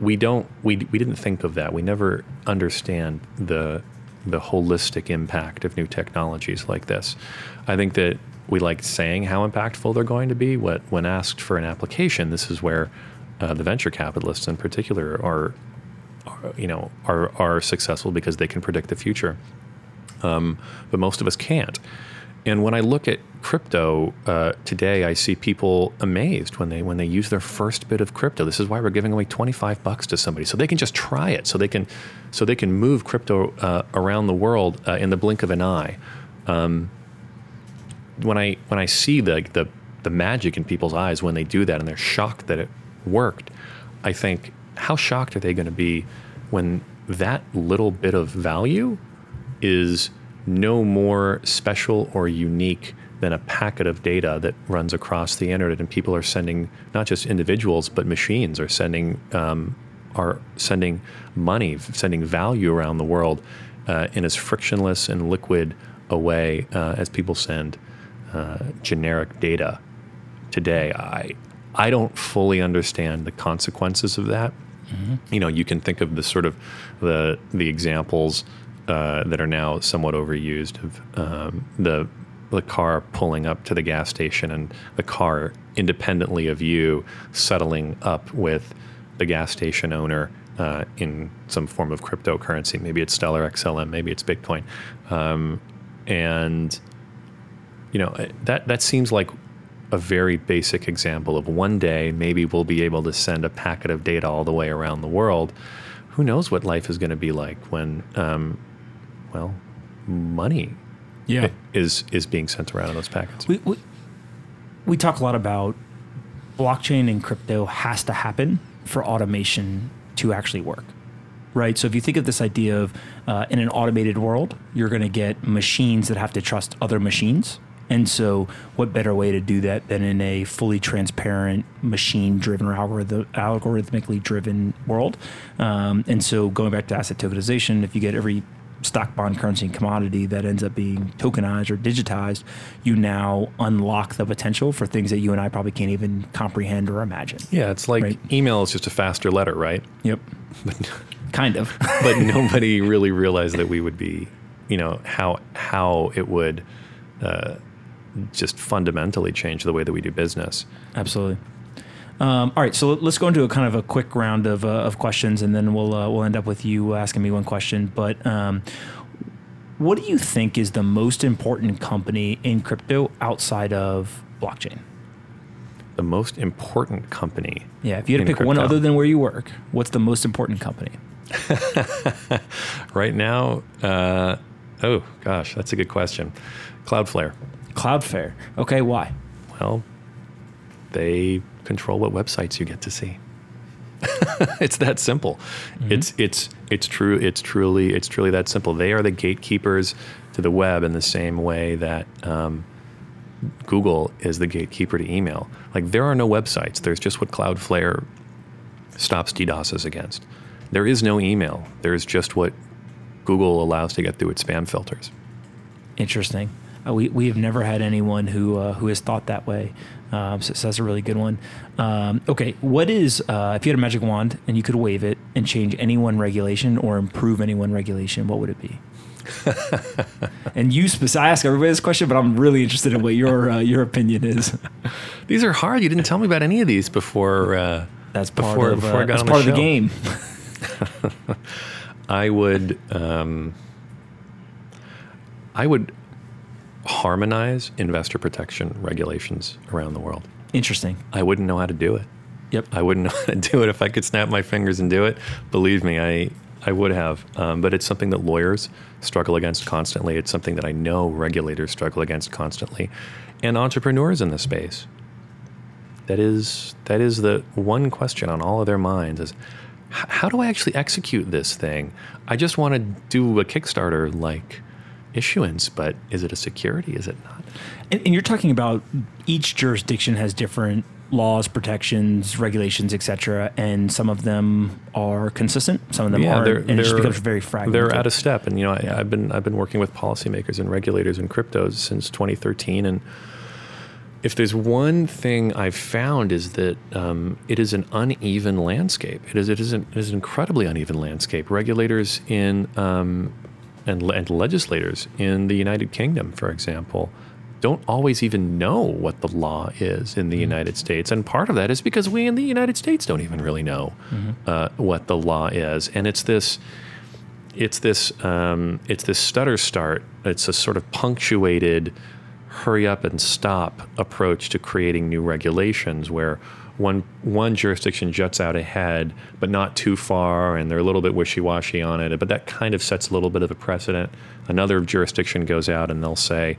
Speaker 3: we don't we we didn't think of that. We never understand the the holistic impact of new technologies like this. I think that we like saying how impactful they're going to be. What when asked for an application, this is where uh, the venture capitalists in particular are, are, you know are are successful because they can predict the future. Um, but most of us can't. And when I look at crypto uh, today, I see people amazed when they when they use their first bit of crypto. This is why we're giving away twenty five bucks to somebody, so they can just try it, so they can so they can move crypto uh, around the world uh, in the blink of an eye. Um, when I when I see the, the the magic in people's eyes when they do that, and they're shocked that it worked, I think, how shocked are they going to be when that little bit of value is no more special or unique than a packet of data that runs across the internet, and people are sending not just individuals but machines are sending um, are sending money, sending value around the world uh, in as frictionless and liquid a way uh, as people send uh, generic data today. I I don't fully understand the consequences of that. Mm-hmm. You know, you can think of the sort of the the examples uh, that are now somewhat overused of um, the the car pulling up to the gas station and the car independently of you settling up with the gas station owner uh, in some form of cryptocurrency. Maybe it's Stellar XLM, maybe it's Bitcoin, um, and you know that that seems like a very basic example of one day maybe we'll be able to send a packet of data all the way around the world. Who knows what life is going to be like when um, well, money
Speaker 1: yeah.
Speaker 3: is is being sent around in those packets.
Speaker 1: We, we, we talk a lot about blockchain and crypto has to happen for automation to actually work. Right. So if you think of this idea of uh, in an automated world, you're going to get machines that have to trust other machines. And so, what better way to do that than in a fully transparent, machine driven or algorithm, algorithmically driven world? Um, and so, going back to asset tokenization, if you get every stock, bond, currency, and commodity that ends up being tokenized or digitized, you now unlock the potential for things that you and I probably can't even comprehend or imagine.
Speaker 3: Yeah, it's like right? email is just a faster letter, right?
Speaker 1: Yep. kind of.
Speaker 3: but nobody really realized that we would be, you know, how how it would uh, just fundamentally change the way that we do business.
Speaker 1: Absolutely. Um, all right, so let's go into a kind of a quick round of, uh, of questions, and then we'll uh, we'll end up with you asking me one question. But um, what do you think is the most important company in crypto outside of blockchain?
Speaker 3: The most important company.
Speaker 1: Yeah, if you had to pick crypto. one other than where you work, what's the most important company?
Speaker 3: right now, uh, oh gosh, that's a good question. Cloudflare.
Speaker 1: Cloudflare. Okay, why?
Speaker 3: Well, they control what websites you get to see. it's that simple. Mm-hmm. It's it's it's true. It's truly it's truly that simple. They are the gatekeepers to the web in the same way that um, Google is the gatekeeper to email. Like there are no websites. There's just what Cloudflare stops DDoSes against. There is no email. There's just what Google allows to get through its spam filters.
Speaker 1: Interesting. Uh, we, we have never had anyone who uh, who has thought that way. Um, so, so, that's a really good one. Um, okay, what is uh, if you had a magic wand and you could wave it and change any one regulation or improve any one regulation? What would it be? and you, I ask everybody this question, but I'm really interested in what your uh, your opinion is.
Speaker 3: these are hard. You didn't tell me about any of these before. Uh,
Speaker 1: that's part before, of, before I uh, got that's part the of the game.
Speaker 3: I would. Um, I would harmonize investor protection regulations around the world.
Speaker 1: Interesting.
Speaker 3: I wouldn't know how to do it.
Speaker 1: Yep.
Speaker 3: I wouldn't know how to do it if I could snap my fingers and do it. Believe me, I I would have. Um, but it's something that lawyers struggle against constantly. It's something that I know regulators struggle against constantly, and entrepreneurs in the space. That is that is the one question on all of their minds is how do I actually execute this thing? I just want to do a Kickstarter like issuance, but is it a security? Is it not?
Speaker 1: And, and you're talking about each jurisdiction has different laws, protections, regulations, etc., and some of them are consistent, some of them yeah, aren't, and it just becomes very fragmented.
Speaker 3: They're out of step, and you know. I, have been I've been working with policymakers and regulators in cryptos since 2013, and if there's one thing I've found is that um, it is an uneven landscape. It is it is an, it is an incredibly uneven landscape. Regulators in um, and, and legislators in the United Kingdom, for example, don't always even know what the law is in the United States, and part of that is because we in the United States don't even really know uh, what the law is, and it's this it's this um, it's this stutter start. It's a sort of punctuated hurry up and stop approach to creating new regulations where one one jurisdiction juts out ahead but not too far and they're a little bit wishy-washy on it but that kind of sets a little bit of a precedent. Another jurisdiction goes out and they'll say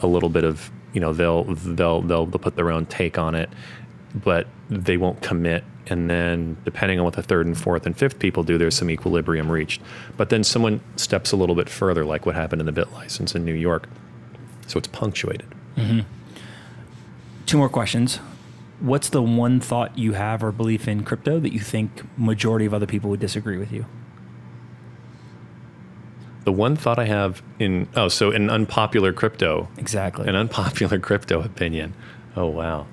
Speaker 3: a little bit of you know they'll they'll they'll, they'll put their own take on it but they won't commit. And then depending on what the third and fourth and fifth people do there's some equilibrium reached. But then someone steps a little bit further like what happened in the BitLicense in new york. So it's punctuated. Mm-hmm.
Speaker 1: Two more questions. What's the one thought you have or belief in crypto that you think majority of other people would disagree with you?
Speaker 3: the one thought i have in oh so an unpopular crypto
Speaker 1: Exactly.
Speaker 3: an unpopular crypto opinion oh wow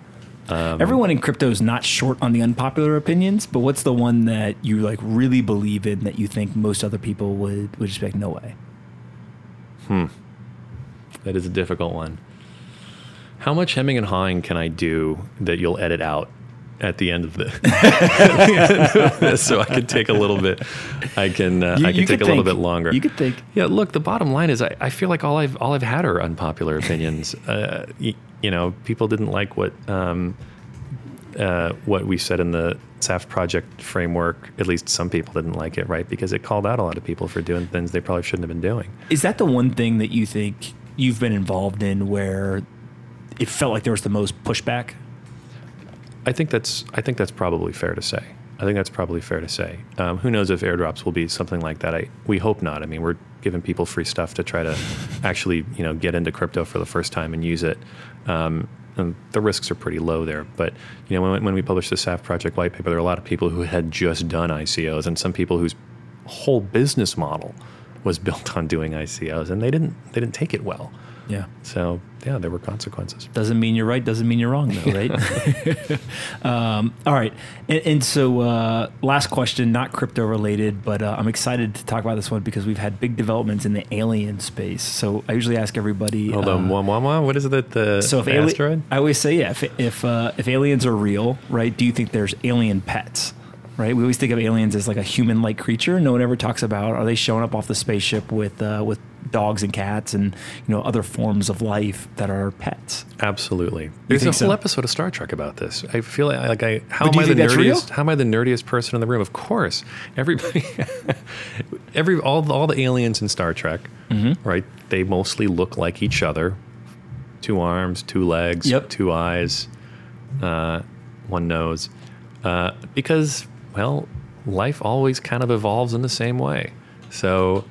Speaker 1: Everyone in crypto is not short on the unpopular opinions, but what's the one that you like really believe in that you think most other people would would like, no way? Hmm.
Speaker 3: That is a difficult one how much hemming and hawing can i do that you'll edit out at the end of the so i can take a little bit i can uh,
Speaker 1: You-
Speaker 3: i can take a little
Speaker 1: think.
Speaker 3: bit longer
Speaker 1: You could think.
Speaker 3: Yeah, look, the bottom line is I, I feel like all I've all I've had are unpopular opinions. uh, y- you know, people didn't like what um, uh, what we said in the SAFT project framework. At least some people didn't like it, right? Because it called out a lot of people for doing things they probably shouldn't have been doing.
Speaker 1: Is that the one thing that you think you've been involved in where it felt like there was the most pushback?
Speaker 3: I think that's I think that's probably fair to say. I think that's probably fair to say. Um, who knows if airdrops will be something like that? I we hope not. I mean, we're giving people free stuff to try to actually you know get into crypto for the first time and use it. Um, and the risks are pretty low there. But you know, when, when we published the SAFT project white paper, there were a lot of people who had just done ICOs, and some people whose whole business model was built on doing ICOs, and they didn't they didn't take it well.
Speaker 1: Yeah.
Speaker 3: So yeah, there were consequences.
Speaker 1: Doesn't mean you're right. Doesn't mean you're wrong, though, right? um, all right. And, and so, uh, last question, not crypto related, but uh, I'm excited to talk about this one because we've had big developments in the alien space. So, I usually ask everybody.
Speaker 3: Hold
Speaker 1: uh,
Speaker 3: on, one, one, one. What is it that the
Speaker 1: So if
Speaker 3: the
Speaker 1: ali-
Speaker 3: asteroid?
Speaker 1: I always say, yeah, if if, uh, if aliens are real, right? Do you think there's alien pets? Right, we always think of aliens as like a human-like creature. No one ever talks about are they showing up off the spaceship with uh, with dogs and cats and you know other forms of life that are pets.
Speaker 3: Absolutely. There's a whole
Speaker 1: so?
Speaker 3: episode of Star Trek about this. I feel like, I how am I the
Speaker 1: real?
Speaker 3: nerdiest? How am I the nerdiest person in the room? Of course, everybody, every all all the aliens in Star Trek,
Speaker 1: Mm-hmm.
Speaker 3: right? They mostly look like each other. Two arms, two legs,
Speaker 1: Yep.
Speaker 3: two eyes, uh, one nose, uh, because well, life always kind of evolves in the same way. So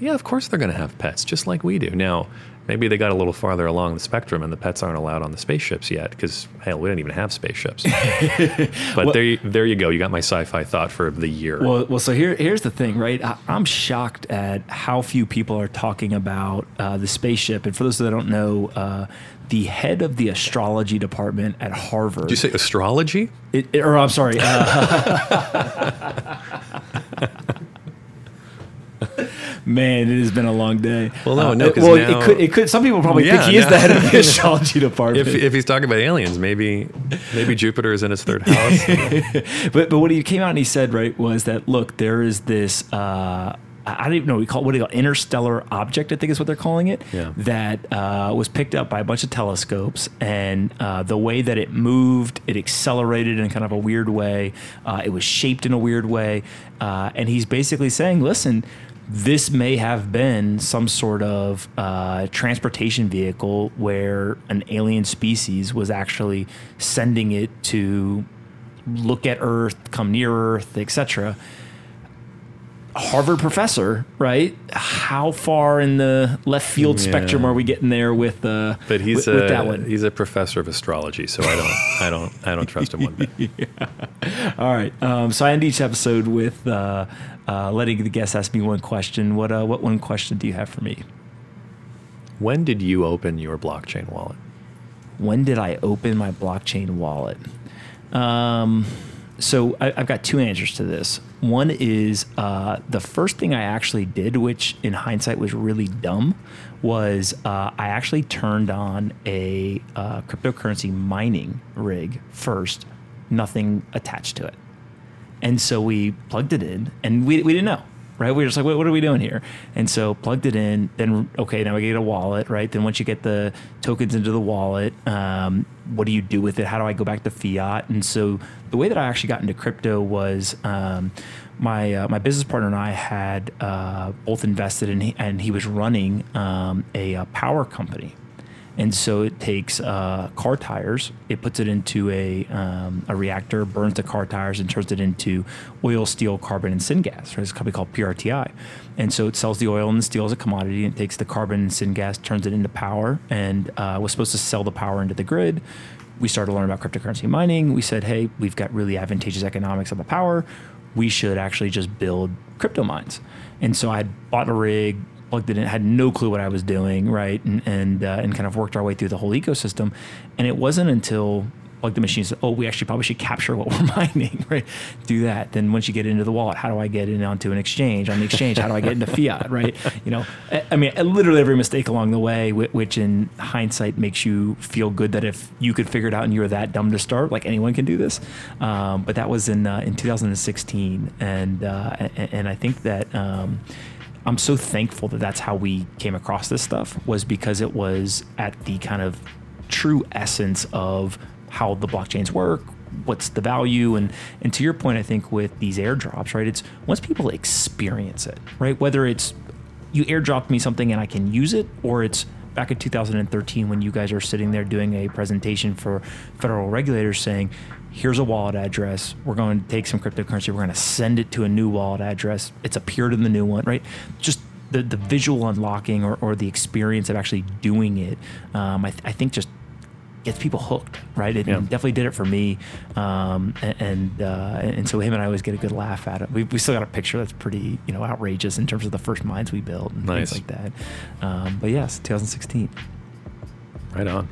Speaker 3: yeah, of course they're going to have pets, just like we do. Now, maybe they got a little farther along the spectrum, and the pets aren't allowed on the spaceships yet, because hell, we don't even have spaceships. but there, you, there you go. You got my sci-fi thought for the year.
Speaker 1: Well, well, so here, here's the thing, right? I, I'm shocked at how few people are talking about uh, the spaceship. And for those that don't know, uh, the head of the astrology department at Harvard.
Speaker 3: Did you say astrology?
Speaker 1: It, it- or I'm sorry. Uh, man, it has been a long day.
Speaker 3: Well, no,
Speaker 1: Uh,
Speaker 3: no,
Speaker 1: well,
Speaker 3: now-
Speaker 1: it could. It could. Some people probably
Speaker 3: Yeah,
Speaker 1: think he is the head of the astrology department.
Speaker 3: If, if he's talking about aliens, maybe maybe Jupiter is in his third house.
Speaker 1: but but what he came out and he said right was that look there is this uh, I don't even know what we call what do you call it? interstellar object I think is what they're calling it
Speaker 3: Yeah.
Speaker 1: that uh, was picked up by a bunch of telescopes and uh, the way that it moved it accelerated in kind of a weird way uh, it was shaped in a weird way uh, and he's basically saying listen this may have been some sort of uh, transportation vehicle where an alien species was actually sending it to look at Earth, come near Earth, etc. Harvard professor, right? How far in the left field
Speaker 3: Yeah.
Speaker 1: spectrum are we getting there with uh,
Speaker 3: But he's
Speaker 1: with,
Speaker 3: a
Speaker 1: with that one?
Speaker 3: he's a professor of astrology, so I don't I don't I don't trust him one bit.
Speaker 1: All right. Um, so I end each episode with uh, uh, letting the guests ask me one question. What uh, what one question do you have for me?
Speaker 3: When did you open your blockchain wallet?
Speaker 1: when did I open my blockchain wallet? Um, so I, have got two answers to this. One is uh, the first thing I actually did, which in hindsight was really dumb, was uh, I actually turned on a uh, cryptocurrency mining rig first, nothing attached to it. And so we plugged it in, and we, we didn't know right? We were just like, what, what, are we doing here? And so plugged it in. Then okay, now we get a wallet, right? Then once you get the tokens into the wallet, um, what do you do with it? How do I go back to fiat? And so the way that I actually got into crypto was. Um, my uh, my business partner and I had uh, both invested in, and he was running um, a, a power company, and so it takes uh, car tires, it puts it into a, um, a reactor, burns the car tires, and turns it into oil, steel, carbon, and syngas. There's a company called PRTI. And so it sells the oil and the steel as a commodity, and it takes the carbon and syngas, turns it into power, and uh, was supposed to sell the power into the grid. We started to learn about cryptocurrency mining. We said, hey, we've got really advantageous economics on the power. We should actually just build crypto mines. And so I bought a rig, plugged it in, had no clue what I was doing, right, and and, uh, and kind of worked our way through the whole ecosystem. And it wasn't until like the machine. oh, we actually probably should capture what we're mining, right? Do that. Then once you get into the wallet, how do I get it onto an exchange? On the exchange, how do I get into fiat, right? You know, I mean, literally every mistake along the way, which in hindsight makes you feel good that if you could figure it out and you were that dumb to start, like anyone can do this. Um, but that was in uh, in 2016, and uh, and I think that. Um, I'm so thankful that that's how we came across this stuff was because it was at the kind of true essence of how the blockchains work, what's the value and and to your point I think with these airdrops, right? It's once people experience it, right? Whether it's you airdropped me something and I can use it or it's back in 2013 when you guys are sitting there doing a presentation for federal regulators saying here's a wallet address. We're going to take some cryptocurrency. We're going to send it to a new wallet address. It's appeared in the new one, right? Just the, the visual unlocking or, or the experience of actually doing it, um, I, th- I think just gets people hooked, right? It yeah. definitely did it for me, um, and uh, and so him and I always get a good laugh at it. We, we still got a picture that's pretty you know outrageous in terms of the first mines we built and nice. things like that. Um, but yes, 2016.
Speaker 3: Right on.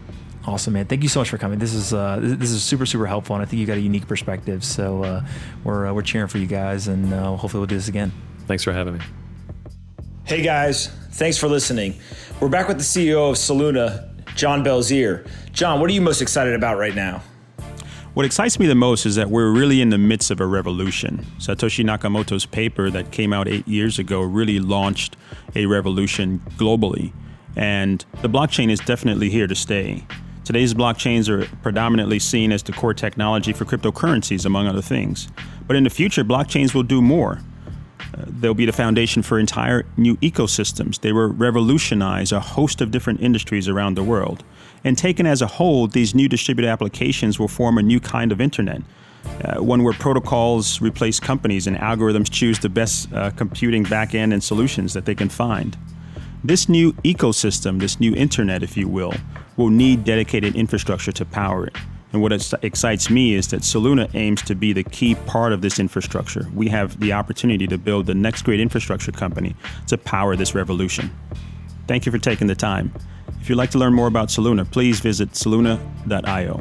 Speaker 1: Awesome, man. Thank you so much for coming. This is uh, this is super super helpful, and I think you got a unique perspective. So uh, we're uh, we're cheering for you guys, and uh, hopefully we'll do this again.
Speaker 3: Thanks for having me.
Speaker 4: Hey guys, thanks for listening. We're back with the CEO of Soluna, John Belizaire. John, what are you most excited about right now?
Speaker 5: What excites me the most is that we're really in the midst of a revolution. Satoshi Nakamoto's paper that came out eight years ago really launched a revolution globally. And the blockchain is definitely here to stay. Today's blockchains are predominantly seen as the core technology for cryptocurrencies, among other things. But in the future, blockchains will do more. They'll be the foundation for entire new ecosystems. They will revolutionize a host of different industries around the world. And taken as a whole, these new distributed applications will form a new kind of internet. Uh, one where protocols replace companies and algorithms choose the best uh, computing backend and solutions that they can find. This new ecosystem, this new internet, if you will, will need dedicated infrastructure to power it. And what excites me is that Soluna aims to be the key part of this infrastructure. We have the opportunity to build the next great infrastructure company to power this revolution. Thank you for taking the time. If you'd like to learn more about Soluna, please visit soluna.io.